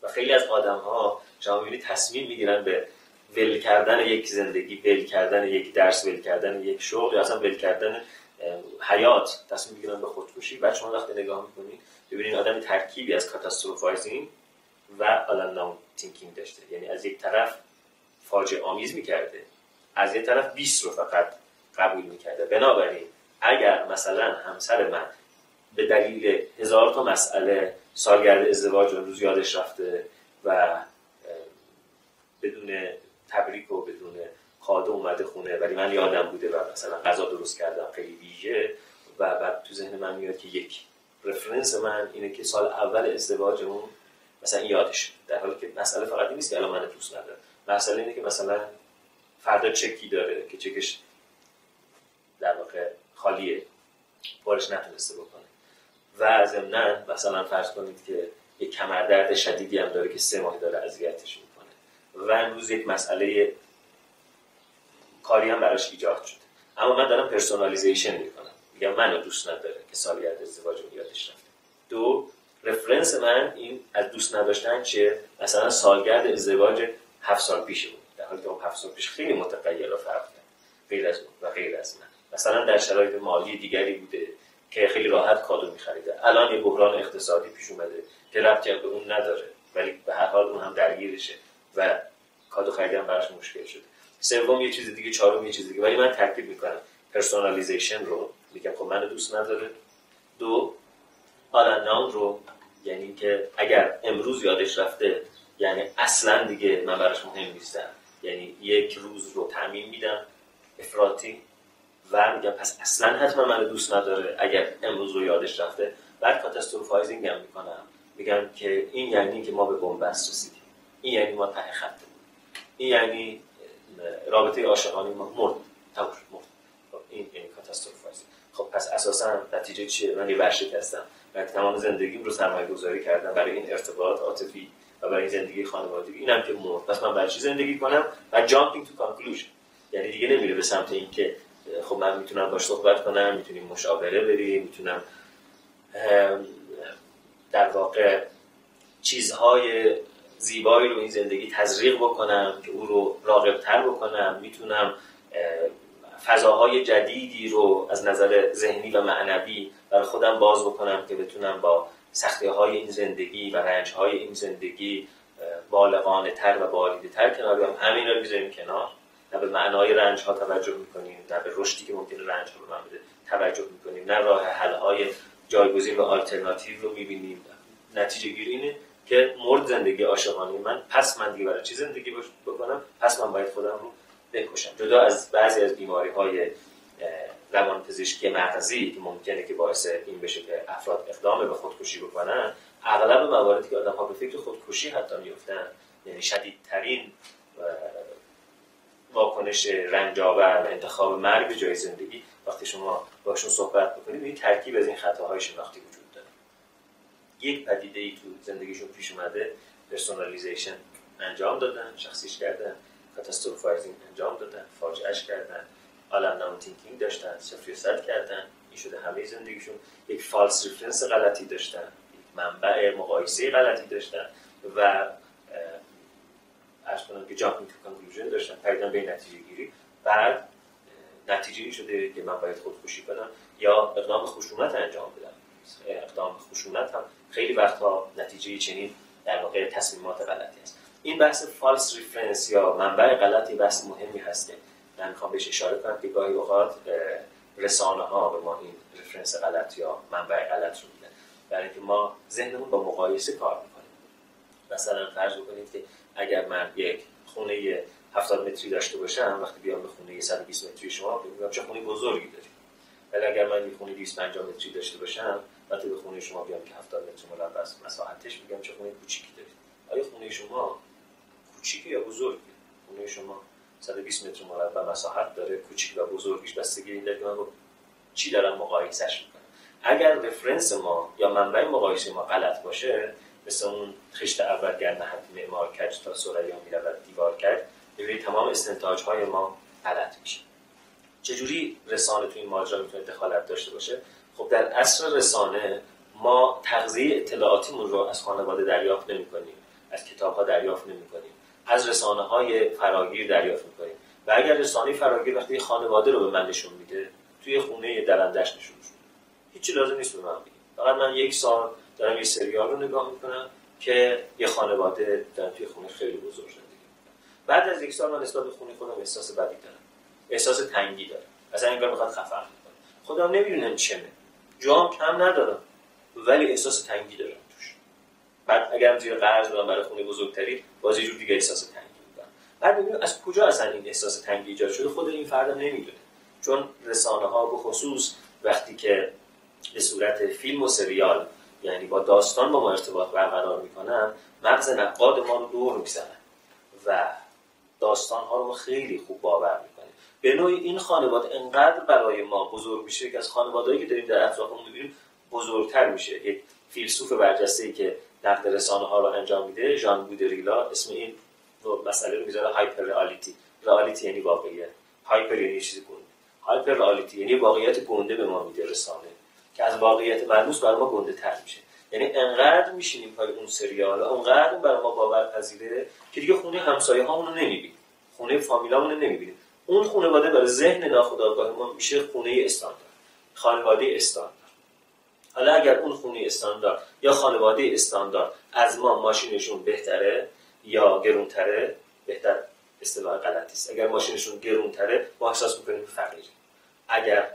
و خیلی از آدم ها شما می‌بینید تصمیم می‌گیرن به ول کردن یک زندگی ول کردن یک درس ول کردن یک شغل یا اصلا ول کردن حیات. تصمیم می‌گیرن به خودکشی. بعد شما وقتی نگاه می‌کنید ببینید آدم ترکیبی از catastrophizing و all or none thinking داشته. یعنی از یک طرف فاجعه آمیز می‌کرده. از یک طرف 20 رو فقط قبول می‌کرده. بنابراین اگر مثلا همسر من به دلیل هزار تا مسئله سالگرد ازدواج روز یادش رفته و بدون تبریک و بدون کادو اومده خونه ولی من یادم بوده و مثلا غذا درست کردم خیلی ویژه و بعد تو ذهن من میاد که یک رفرنس من اینه که سال اول ازدواجمون مثلا یادش در حالی که مسئله فقط نیست که الان من دوست ندارم. مسئله اینه که مثلا فردا چکی داره که چکش در واقع خالیه. بارش نتونسته بکنه. و ضمنا مثلا فرض کنید که یک کمردرد شدیدی هم داره که سه ماه داره اذیتش می‌کنه. و روز یک مسئله کاری هم براش ایجاد شده. اما من دارم personalization می‌کنم. میگم منو دوست نداره که سالگرد ازدواج یادش رفته. دو reference من این از دوست نداشتن چه مثلا سالگرد ازدواج هفت سال پیشه بود. در حالی که هفت سال پیش خیلی متغیر و فرق کرد. غیر از و غیر از من. مثلا در شرایط مالی دیگری بوده که خیلی راحت کادو میخریده. الان یه بحران اقتصادی پیش اومده که ربطی به اون نداره ولی به هر حال اون هم درگیرشه و کادو خریدن براش مشکل شده. سوم یه چیز دیگه چهارم یه چیز دیگه. ولی من ترکیب می‌کنم personalization رو. میگم خب من دوست نداره. دو all or none رو یعنی که اگر امروز یادش رفته یعنی اصلا دیگه من براش مهم نیستم. یعنی یک روز رو تعمیم میدم افراطی و میگم پس اصلا حتما من دوست نداره اگر امروز رو یادش رفته. بعد catastrophizing هم می‌کنم. میگم که این یعنی که ما به بنبست رسیدیم. این یعنی ما ته خط این یعنی رابطه عاشقانه ما مرد. تموم مرد. خب این یعنی catastrophizing. خب پس اساسا نتیجه چیه؟ من یه ورشکستم. من تمام زندگیم رو سرمایه گذاری کردم برای این ارتباط عاطفی. و برای زندگی خانوادگی اینم که مرد. پس من برای چی زندگی کنم؟ و jumping to conclusion یعنی دیگه نمیره به سمت اینکه خب من می‌تونم باش صحبت کنم می‌تونیم مشاوره بریم می‌تونم در واقع چیزهای زیبایی رو این زندگی تزریق بکنم که او رو راقبتر بکنم. می‌تونم فضاهای جدیدی رو از نظر ذهنی و معنوی برای خودم باز بکنم که بتونم با سختی های این زندگی و رنج های این زندگی بالغانه تر و بالیده تر کنار بیام. همین رو بذاریم کنار. نه به معنای رنج ها توجه می‌کنیم نه به رشدی که ممکنه رنج ها رو من بده توجه می‌کنیم. نه راه حل های جایگزین و آلترناتیو رو می‌بینیم. نتیجه گیری اینه که مرد زندگی عاشقانه من پس من دیگه برای چی زندگی بکنم؟ پس من باید خودم رو بکشم. جدا از بعضی از بیماری های روان پزشکی مغزی که ممکنه که باعث این بشه که افراد اقدام به خودکشی بکنن اغلب مواردی که آدم ها به فکر خودکشی حتی میفتن یعنی شدیدترین واکنش رنج‌آور و انتخاب مرگ جای زندگی وقتی شما باشون صحبت بکنید این ترکیب از این خطاهای شناختی وجود داره. یک پدیده ای تو زندگیشون پیش اومده personalization انجام دادن شخصیش کردن catastrophizing انجام دادن فاجعهش کردن. all or none thinking داشتن صفر صد کردن این شده همه زندگیشون یک false reference غلطی داشتن یک منبع مقایسه غلطی داشتن و عرض کنم که jumping conclusion داشتن پریدن به نتیجه گیری. بعد نتیجه شده که من باید خودکشی کنم یا اقدام خشونت انجام بدم. اقدام خشونت هم خیلی وقتها نتیجه چنین در واقع تصمیمات غلطی است. این بحث false reference یا منبع غلطی بحث مهمی هست من می‌خوام بهش اشاره کنم که گاهی اوقات رسانه ها به ما این reference غلط یا منبع غلط رو میدن. برای اینکه ما ذهنمون با مقایسه کار می‌کنیم. مثلا فرض بکنید که اگر من یک خونه 70 متری داشته باشم وقتی بیام به خونه 120 متری شما میگم چه خونه بزرگی داری ولی اگر من یک خونه 250 متری داشته باشم وقتی به خونه شما بیام که 70 متر مربع مساحتش میگم چه خونه کوچیکی دارید آیا خونه شما کوچیکه یا بزرگه؟ خونه شما 120 متر مربع مساحت داره کوچیک و بزرگیش بستگی این داره که چی دارم مقایسهش می‌کنم اگر رفرنس ما یا منبع مقایسه ما غلط باشه مثل اون خشت اول گر نهد معمار کج تا سریا می‌رود دیوار کرد ببینید تمام استنتاج های ما غلط میشه. چجوری رسانه تو این ماجرا می‌تونه دخالت داشته باشه؟ خب در اصل رسانه ما تغذیه اطلاعاتیمون رو از خانواده دریافت نمی کنیم از کتاب ها دریافت نمی کنیم از رسانه های فراگیر دریافت می کنیم و اگر رسانه فراگیر وقتی خانواده رو به من نشون میده توی خونه درندش نشون میده. هیچی لازم نیست به من بگیم فقط من یک سال دارم یه سریال رو نگاه می‌کنم که یه خانواده در توی خونه خیلی بزرگ زندگی بعد از یک سال من نسبت به خونه خودم احساس بدی دارم. احساس تنگی دارم. اصلا انگار می‌خواد خفه کنه خودم نمی‌دونم چمه. جام کم ندارم ولی احساس تنگی دارم. بعد اگر زیر قرض بدم برای خونه بزرگتری باز یه جور دیگه احساس تنگی می‌کنم. بعد ببینیم از کجا اصلا این احساس تنگی ایجاد شده خود این فردم نمی‌دونه. چون رسانه ها به خصوص وقتی که به صورت فیلم و سریال یعنی با داستان با ما ارتباط برقرار می‌کنن مغز نقاد ما رو دور می‌زنن و داستان ها رو خیلی خوب باور می‌کنیم. به نوعی این خانواده انقدر برای ما بزرگ میشه که از خانوادهایی که داریم در اطرافمون می‌بینیم بزرگتر میشه. یک فیلسوف برجسته که نقد رسانه ها رو انجام میده ژان بودریلا اسم این مسئله رو می‌ذاره هایپر رئالیتی رئالیتی یعنی واقعیت. هایپر یعنی چیزی گنده. هایپر رئالیتی یعنی واقعیت گنده به ما میده رسانه که از واقعیت ملموس برای ما گنده تر میشه. یعنی انقدر میشینیم پای اون سریال انقدر برای ما باورپذیره که دیگه خونه همسایه هامون رو نمی‌بینیم. خونه فامیلامون رو نمی‌بینیم. اون خانواده برای ذهن ناخودآگاه ما میشه خونه استاندارد. خانواده استاندارد. حالا اگر اون خونه استاندارد یا خانواده استاندارد از ما ماشینشون بهتره یا گرونتره بهتر اصطلاح غلطی است. اگر ماشینشون گرونتره ما احساس می‌کنیم فقیریم اگر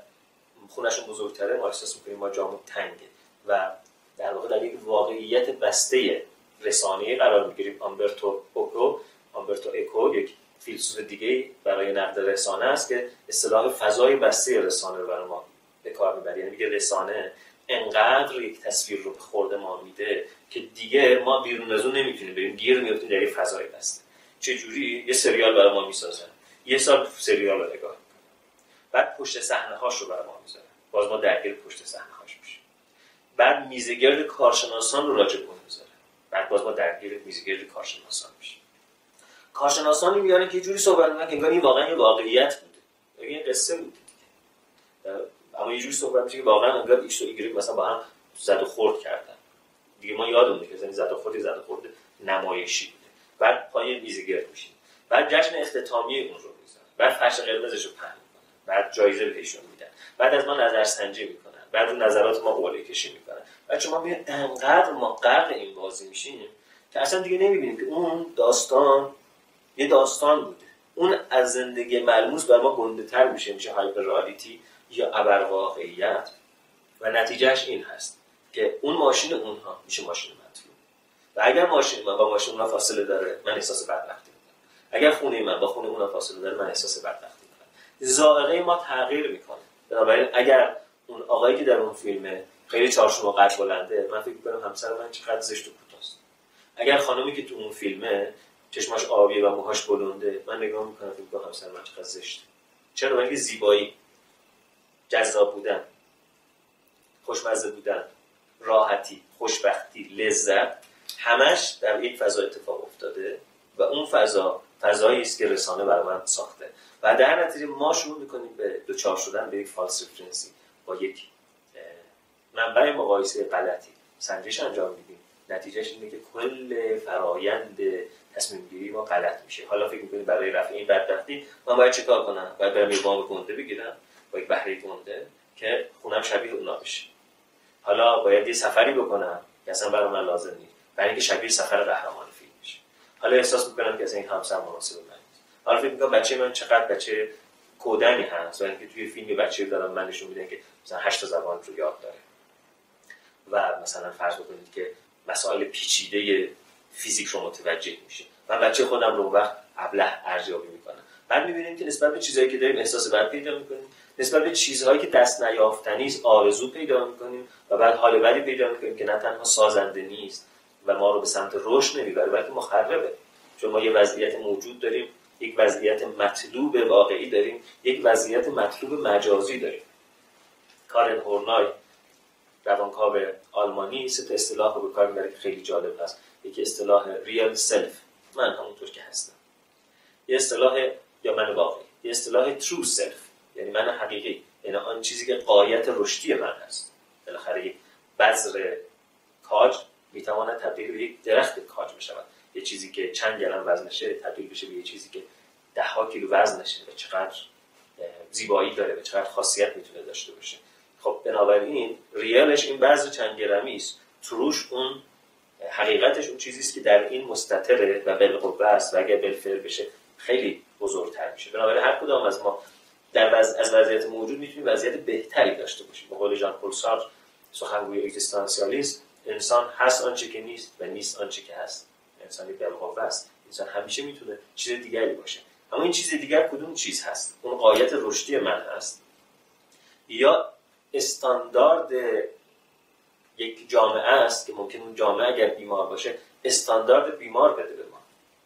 خونشون بزرگتره ما احساس می‌کنیم ما جامون تنگه و در واقع در یک واقعیت بسته رسانه قرار می‌گیریم. آمبرتو اوکو آمبرتو اکو یک فیلسوف دیگه برای نقد رسانه است که اصطلاح فضای بسته رسانه رو برای ما به کار می‌بره. یعنی میگه رسانه انقدر یک تصویر رو به خورد ما میده که دیگه ما بیرون از اون نمی‌تونیم بریم. گیر میفتیم در یک فضای بسته. چه جوری یه سریال برای ما می‌سازن. یه سال سریال رو نگاه بعد پشت صحنه هاش رو برای ما می‌ذارن. باز ما درگیر پشت صحنه هاش میشیم. بعد میزگرد کارشناسان رو راجع به می‌ذاره بعد باز ما درگیر میزگرد کارشناسان میشیم. کارشناسانی میارن که جوری صحبت می‌کنن که انگار این واقعا یه واقعیت بوده. یه قصه بوده. یه جوری صحبت که واقعا انگار ایکس و ایگرگ مثلا با هم زد و خورد کردن. دیگه ما یادمونه که زد و خورد زد و خورد نمایشی بوده. بعد پای میزگرد میشیم. بعد جشن اختتامیه اون رو می‌ذارن. بعد فرش قرمزش رو پهن بعد جایزه بهشون میدن. بعد از ما نظرسنجی می‌کنن. بعد رو نظرات ما قرعه کشی می‌کنن. بعد شما میگن انقدر ما غرق این بازی میشیم که اصلا دیگه نمی‌بینیم که اون داستان یه داستان بوده. اون از زندگی ملموس بر ما گنده تر میشه میشه هایپر رئالیتی یا ابر واقعیت و نتیجهش این هست که اون ماشین اونها میشه ماشین مطلوب. و اگر ماشین من با ماشین اونها فاصله داره من احساس بدبختی می‌کنم. اگر خونه من با خونه اونها فاصله داره من احساس بدبختی ظاهره ما تغییر می‌کنه. بنابراین اگر اون آقایی که در اون فیلمه خیلی چارشون و قد بلنده من فکر می‌کنم همسر من چقدر زشت و کوتاست. اگر خانمی که تو اون فیلمه چشماش آبی و موهاش بلنده من نگاه می‌کنم فکر می‌کنم همسر من چقدر زشته. چرا؟ اینکه زیبایی جذاب بودن خوشمزه بودن راحتی خوشبختی لذت همش در یک فضا اتفاق افتاده و اون فضا فضایی است که رسانه برای من ساخته. و در نتیجه ما شروع می‌کنیم به دوچار شدن به یک فالس ریفرنسی با یک منبع مقایسه غلطی. سنجش انجام میدیم. نتیجهش اینه که کل فرایند تصمیم گیری ما غلط میشه. حالا فکر می‌کنید برای رفع این بدبختی من باید چیکار کنم؟ باید برم یه گنده بگیرم؟ یک بهره گنده که خونم شبیه اونا بشه. حالا باید یه سفری بکنم که اصلا برای من لازم نیست. برای اینکه شبیه سفر قهرمان فیلم بشه. حالا احساس می‌کنم که اصلا این همسر مناسب من نیست. حالا فکر می‌کنم بچه من چقدر بچه کودنی هست و اینکه توی فیلم بچه دارم من نشون میدن که مثلا هشت زبان رو یاد داره. و مثلا فرض بکنید که مسائل پیچیده فیزیک رو متوجه میشه. من بچه خودم رو وقت ابله ارزیابی می‌کنم بعد می‌بینیم که نسبت به چیزهایی که داریم احساس بد پیدا می‌کنیم. نسبت به چیزهایی که دست نیافتنی است آرزو پیدا می‌کنیم و بعد حال بدی پیدا می‌کنیم که نه تنها سازنده نیست و ما رو به سمت رشد نمی‌بره بلکه مخربه. چون ما یه وضعیت موجود داریم یک وضعیت مطلوب واقعی داریم یک وضعیت مطلوب مجازی داریم. کارن هورنای روانکاو آلمانی سه اصطلاح رو به کار می‌بره که خیلی جالب هست. یکی اصطلاح real self من همونطور که هستم. یه اصطلاح یا من واقعی. یه اصطلاح true self یعنی من حقیقی. یعنی آن چیزی که غایت رشدی من هست. بالاخره یک بذر کاج می‌تواند تبدیل به یک درخت کاج بشود. یه چیزی که چند گرم وزنشه تبدیل بشه به یه چیزی که ده ها کیلو وزنشه و چقدر زیبایی داره و چقدر خاصیت می‌تونه داشته باشه. خب بنابراین ریالش این بذر چند گرمی است. تروش اون حقیقتش اون چیزی است که در این مستطره و بالقوه است و اگر بالفعل بشه خیلی بزرگتر میشه. بنابراین هر کدام از ما در وز... از وضعیت موجود می‌تونیم وضعیت بهتری داشته باشیم به قول ژان پل سارتر سخنگوی اگزیستانسیالیسم انسان هست آنچه که نیست و نیست آنچه که هست. انسانی بالقوه است. انسان همیشه می‌تونه چیز دیگری باشه. اما این چیز دیگر کدوم چیز هست؟ اون قایت رشدی من هست. یا استاندارد یک جامعه است که ممکن اون جامعه اگر بیمار باشه استاندارد بیمار بده به ما.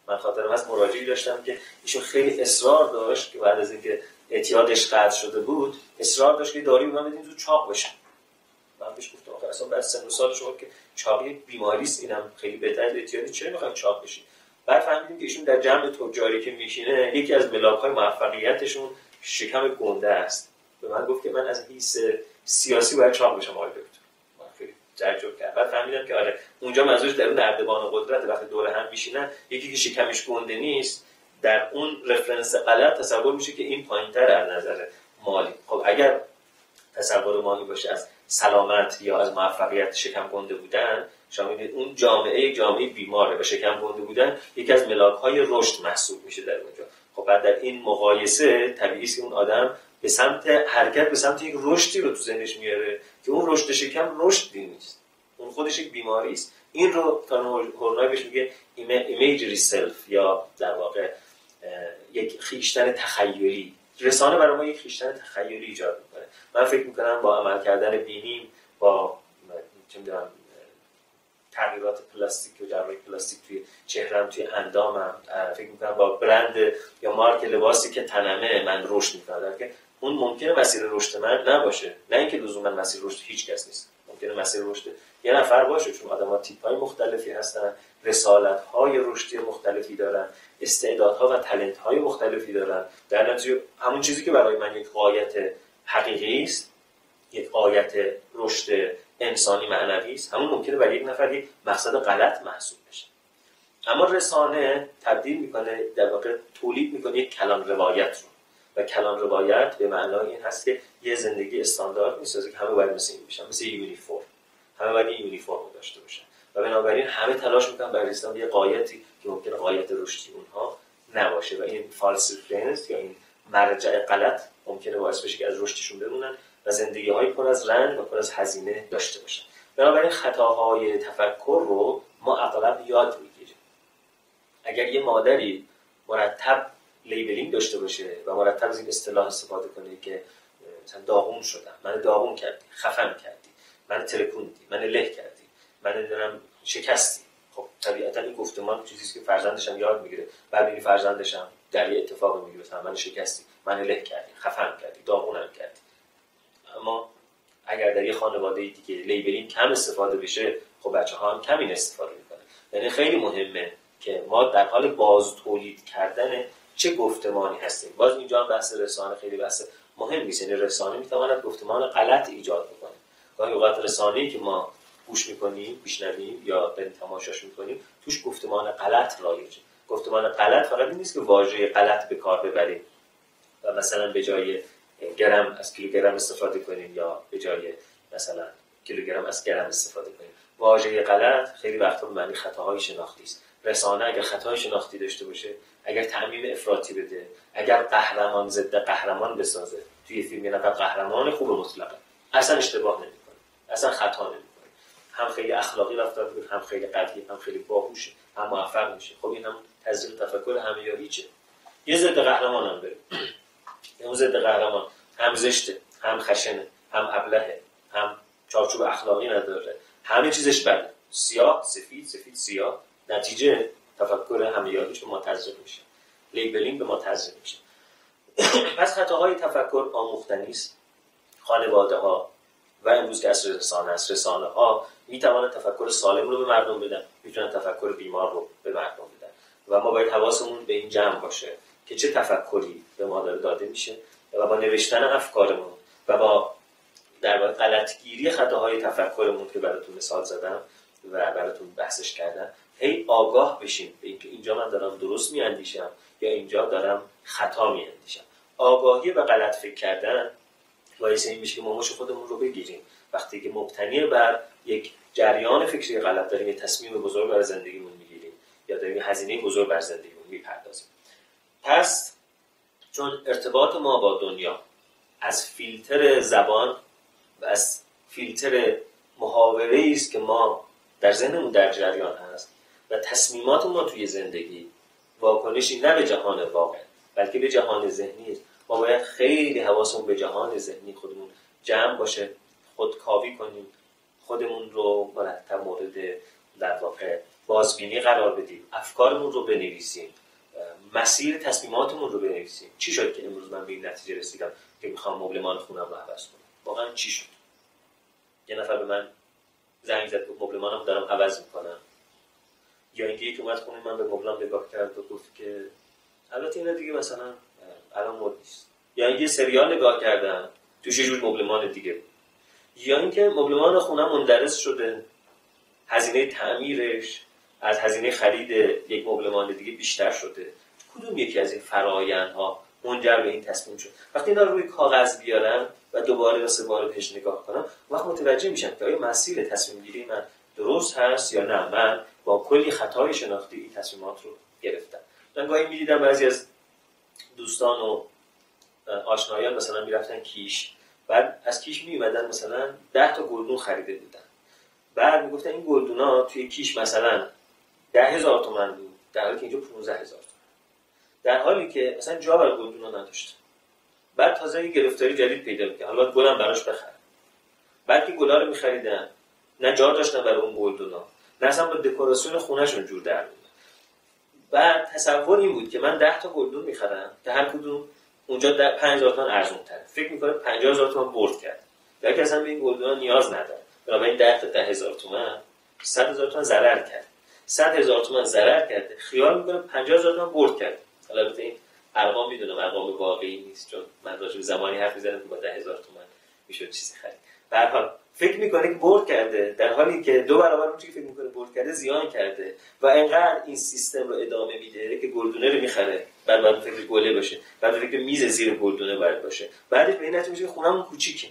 من خاطرم هست مراجعی داشتم که ایشون خیلی اصرار داشت که بعد از اینکه اعتیادش قطع شده بود اصرار داشت که داری به من بدین تو چاق بشن من بهش گفتم آخه اصلا بعد سن و سال شما که چاقی بیماری است اینم خیلی بهتر اعتیادی چرا می‌خوایم چاق بشین بعد فهمیدیم که ایشون در جمع تجاری که میشینه یکی از ملاک های موفقیتشون شکم گنده است. به من گفت که من از حیث سیاسی باید چاق بشم آقای دکتر. من خیلی تعجب کرد بعد فهمیدم که آره اونجا منظورش در اون نردبان قدرت وقتی دور هم میشینن یکی که شکمش گنده نیست در اون رفرنس غلط تصور میشه که این پایینتر در نظر مالی. خب اگر تصور مالی باشه از سلامت یا از موفقیت شکم گنده بودن شما اون جامعه جامعه بیماره و شکم گنده بودن یکی از ملاک های رشد محسوب میشه در اونجا. خب بعد در این مقایسه طبیعی است اون آدم به سمت حرکت به سمت یک رشدی رو تو ذهنش میاره که اون رشد شکم رشدی نیست. اون خودش یک بیماری است. این رو هورنای بهش میگه imaginary self یا در واقع یک خویشتن تخیلی. رسانه برای ما یک خویشتن تخیلی ایجاد می‌کنه. من فکر می‌کنم با عمل کردن بینیم با تغییرات پلاستیک و جراحی پلاستیک توی چهرم توی اندامم فکر می‌کنم با برند یا مارک لباسی که تنمه من رشد می‌کنم که اون ممکنه مسیر رشد من نباشه. نه اینکه لزوما مسیر رشد هیچ کس نیست. ممکنه مسیر رشد یه نفر باشه چون آدم ها تیپ های مختلفی هستن رسالت های رشدی مختلفی دارن استعدادها و تلنت های مختلفی دارن. در نتیجه همون چیزی که برای من یک قایت حقیقی است یک قایت رشد انسانی معنوی است. همون ممکنه برای یک نفر یک مقصد غلط محسوب بشه. اما رسانه تبدیل می‌کنه در واقع تولید می‌کنه یک کلان روایت رو. و کلان روایت به معنای این هست که یه زندگی استاندارد می‌سازه که همه باید مثل این بشن مثل یونیفرم. همه باید این یونیفرم داشته باشن. و بنابراین همه تلاش می‌کنن برای رسیدن یه غایتی که ممکنه غایت رشدی اونها نباشه. و این false یا این مرجع غلط ممکنه باعث بشه که از رشدشون بمونن و زندگی های پر از رنج و پر از هزینه داشته باشن. بنابراین خطاهای تفکر رو ما اغلب یاد می‌گیریم. اگر یه مادری مرتب labeling داشته باشه و مرتب از این اصطلاح استفاده کنه که مثلا داغون شدم من داغون کردی خفم کردی من ترکوندی من له کردی من دارم شکستی. خب طبیعتا این گفتمان چیزی که فرزندشم یاد می‌گیره. بعد این فرزندشم در یه اتفاق می‌گیره. من شکستی من له کردی خفم کردی داغونم کردی. اما اگر در یه خانواده دیگه لیبلینگ کم استفاده بشه خب بچه ها هم کم استفاده می‌کنه یعنی خیلی مهمه که ما در حال باز تولید کردن چه گفتمانی هستیم. باز اینجا هم بحث رسانه خیلی بحث مهم نیست. یعنی رسانه می‌تواند گفتمان غلط ایجاد بکنه. گاهی اوقات رسانه‌ای که ما گوش می‌کنیم میشنویم یا داریم تماشاش می‌کنیم توش گفتمان غلط رایجه گفتمان غلط فقط این نیست که واژه غلط به کار ببریم و مثلا به جای گرم از کیلوگرم استفاده کنیم یا به جای مثلا کیلوگرم از گرم استفاده کنیم. واژه غلط خیلی وقتا به معنی خطاهای شناختی است. رسانه اگر خطای شناختی داشته باشه اگر تعمیم افراطی بده اگر قهرمان ضد قهرمان بسازه توی فیلم یه نفر قهرمان خوب مطلقه. اصلا اشتباه نمی‌کنه. اصلا خطا نمی‌کنه. هم خیلی اخلاقی رفتار بود هم خیلی قوی هم خیلی باهوشه هم موفق میشه. خب این هم تزریق تفکر همه یا هیچه یه ضد قهرمان هم بره اون ضد قهرمان هم زشته هم خشنه هم ابلهه هم چارچوب اخلاقی نداره. همه چیزش بده. سیاه سفید سفید سیاه. نتیجه تفکر همیاریش به ما تزریق میشه. لیبلینگ به ما تزریق میشه. پس خطاهای تفکر آموختنی است. خانواده ها و امروز که اصر رسانه است رسانه ها می‌توانند تفکر سالم رو به مردم بدن می‌تونن تفکر بیمار رو به مردم بدن. و ما باید حواسمون به این جمع باشه که چه تفکری به ما داره داده میشه و با نوشتن افکارمون و با در واقع غلطگیری خطاهای تفکرمون که براتون مثال زدم و براتون بحثش کردم هی آگاه بشیم به اینکه اینجا من دارم درست میاندیشم یا اینجا دارم خطا میاندیشم. آگاهی و غلط فکر کردن باعث این میشه که ما خودمون رو بگیریم. وقتی که مبتنی بر یک جریان فکری غلط داریم یه تصمیم بزرگ برای زندگیمون می‌گیریم یا داریم هزینه بزرگ بر زندگیمون می‌پردازیم. پس چون ارتباط ما با دنیا از فیلتر زبان و از فیلتر محاوره است که ما در ذهنمون در جریان هست و تصمیمات ما توی زندگی واکنشی نه به جهان واقع بلکه به جهان ذهنی است. باید خیلی حواسمون به جهان ذهنی خودمون جمع باشه خودکاوی کنیم خودمون رو مرتب مورد در واقع بازبینی قرار بدیم افکارمون رو بنویسیم مسیر تصمیماتمون رو بنویسیم. چی شد که امروز من به این نتیجه رسیدم که می‌خوام مبلمان خونم رو عوض کنم؟ واقعا چی شد؟ یه نفر به من زنگ زد گفت مبلمانم دارم عوض می‌کنم. یا اینکه یک اومد خونه من به مبلم نگاه کرد و گفت که البته اینا دیگه مثلا الان مد نیست. یا اینکه سریال نگاه کردم توش یه جور مبلمان دیگه یا اینکه مبلمان خونه مندرس شده. هزینه تعمیرش از هزینه خرید یک مبلمان دیگه بیشتر شده. کدوم یکی از این فرایندها منجر به این تصمیم شد؟ وقتی اینا رو روی کاغذ بیارم و دوباره و سه بار بهش نگاه کنم وقت متوجه میشم که آیا مسیر تصمیم گیری من درست هست یا نه. من با کلی خطای شناختی این تصمیمات رو گرفتم. من گاهی می‌دیدم بعضی از دوستان و آشنایان مثلا می‌رفتن کیش. بعد از کیش میومدن مثلا ده تا گلدون خریده بودن. بعد می‌گفتن این گلدونا توی کیش مثلا ده هزار تومن بود در حالی که اینجا 15 هزار در حالی که مثلا جا برای گلدونا نداشت بعد تازه یه گرفتاری جدید پیدا می‌کنه حالا گلم براش بخره بعد که گلا رو میخریدن نه جا داشتن برای اون گلدونا. نه اصلا با دکوراسیون خونهشون جور در بود بعد تصور این بود که من 10 تا گلدون می‌خرم که هر کدوم اونجا در 5000 تومان ارزون تره فکر می‌کنه 50000 تومان برد کرد. در که اصلا به این گلدونا نیاز نداره بنابراین 10 تا 10000 تومان 100000 تومان ضرر کرد. 100000 تومان ضرر کرده خیال می‌کنه 50000 تومان برد کرد. البته این ارقام می‌دونم ارقام واقعی نیست چون من به زمانی حرف می‌زنم که با ده هزار تومن می‌شد چیزی خرید. به حال فکر می‌کنه که برد کرده در حالی که دو برابر اون که فکر می‌کنه برد کرده زیان کرده و انقدر این سیستم رو ادامه میده که گلدونه رو می‌خره. بعد بعد فکر گله باشه. بعد فکر میز زیر گلدونه باید باشه. بعدش به این نتیجه میشه خونم کوچیکه.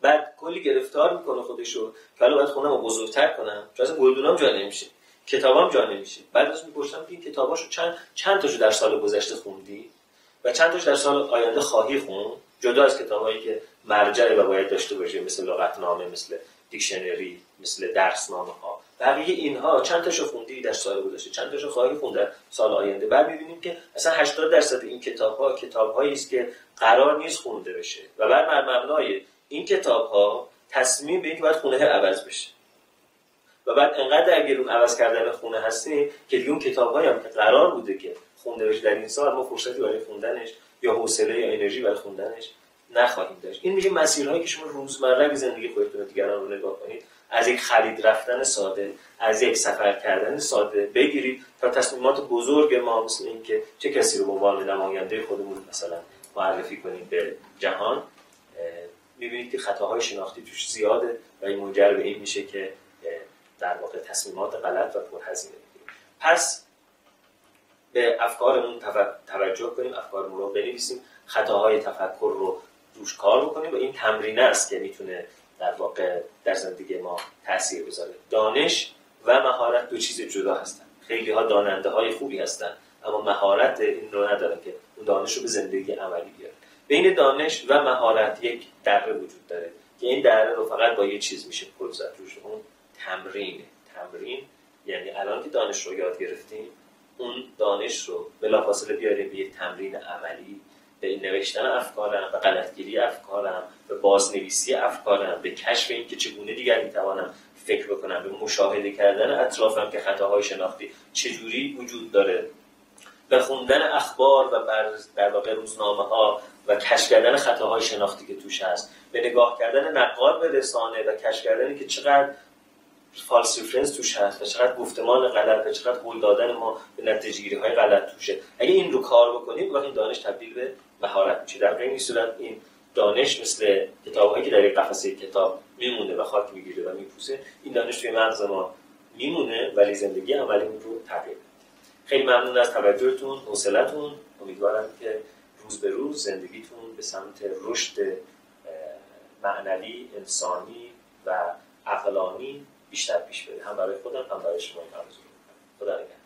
بعد کلی گرفتار می‌کنه خودشو که حالا باید خونم رو بزرگتر کنم. چون اصلا گلدونام جا نمیشه. کتابام جا نمیشه. بعد از می‌پرسم که این کتاباشو چند چند تاشو در سال گذشته خوندی؟ و چند تاشو در سال آینده خواهی خون جدا از کتابایی که مرجع و باید داشته باشه مثل لغتنامه مثل دیکشنری مثل درسنامه ها بقیه اینها چند تاشو خوندی؟ در سال گذشته چند تاشو خواهی خوند؟ در سال آینده. بعد می‌بینیم که اصلا 80 درصد این کتاب ها کتاب هایی است که قرار نیست خونده بشه. و بر مبنای این کتاب ها تصمیم به اینکه باید خونه عوض بشه. و بعد انقدر درگیر عوض کردن خونه هستیم که دیگه اون کتاب هم که قرار بوده که خونده بشه در این سال ما فرصتی برای خوندنش یا حوصله یا انرژی برای خوندنش نخواهیم داشت. این میگه مسیرهایی که شما روزمره به زندگی خودتون دیگران رو نگاه کنید. از یک خرید رفتن ساده از یک سفر کردن ساده بگیرید تا تصمیمات بزرگ ما مثل این که چه کسی رو به عنوان نماینده خودمون مثلا معرفی کنیم به جهان می‌بینید که خطاهای شناختی توش زیاده و این منجر به این میشه که در واقع تصمیمات غلط و پرهزینه بگیریم پس به افکارمون توجه کنیم افکارمون رو بنویسیم خطاهای تفکر رو روش کار بکنیم و این تمرینه است که می‌تونه در واقع در زندگی ما تاثیر بذاره. دانش و مهارت دو چیز جدا هستن خیلی ها داننده های خوبی هستن اما مهارت این رو ندارن که اون دانش رو به زندگی عملی بیارن بین دانش و مهارت یک دره وجود داره که این دره رو فقط با یه چیز میشه پل زد. روش اون تمرینه. تمرین یعنی الان که دانش رو یاد گرفتیم اون دانش رو بلافاصله بیاریم به یه تمرین عملی به نوشتن افکارم به غلطگیری افکارم به بازنویسی افکارم به کشف اینکه چگونه دیگر می‌توانم فکر بکنم به مشاهده کردن اطرافم که خطاهای شناختی چجوری وجود داره. به خوندن اخبار و بر در واقع روزنامه ها و کشف کردن خطاهای شناختی که توش هست. به نگاه کردن نقاد به رسانه و کشف کردن که چقدر false reference توش هست و چقدر گفتمان غلط و چقدر هول دادن ما به نتیجه های غلط توشه. اگه این رو کار بکنیم وقتی دانش تبدیل به مهارت میشه. در این صورت این دانش مثل کتابهایی که در یک قفسه کتاب میمونه و خاک می‌گیره و میپوسه این دانش توی مغز ما میمونه ولی زندگی عملی رو تغییر خیلی ممنون از توجهتون حوصلتون امیدوارم که روز به روز زندگیتون به سمت رشد معنوی انسانی و عقلانی بیشتر پیش بره. هم برای خودم هم برای شما این خدا نگهدار.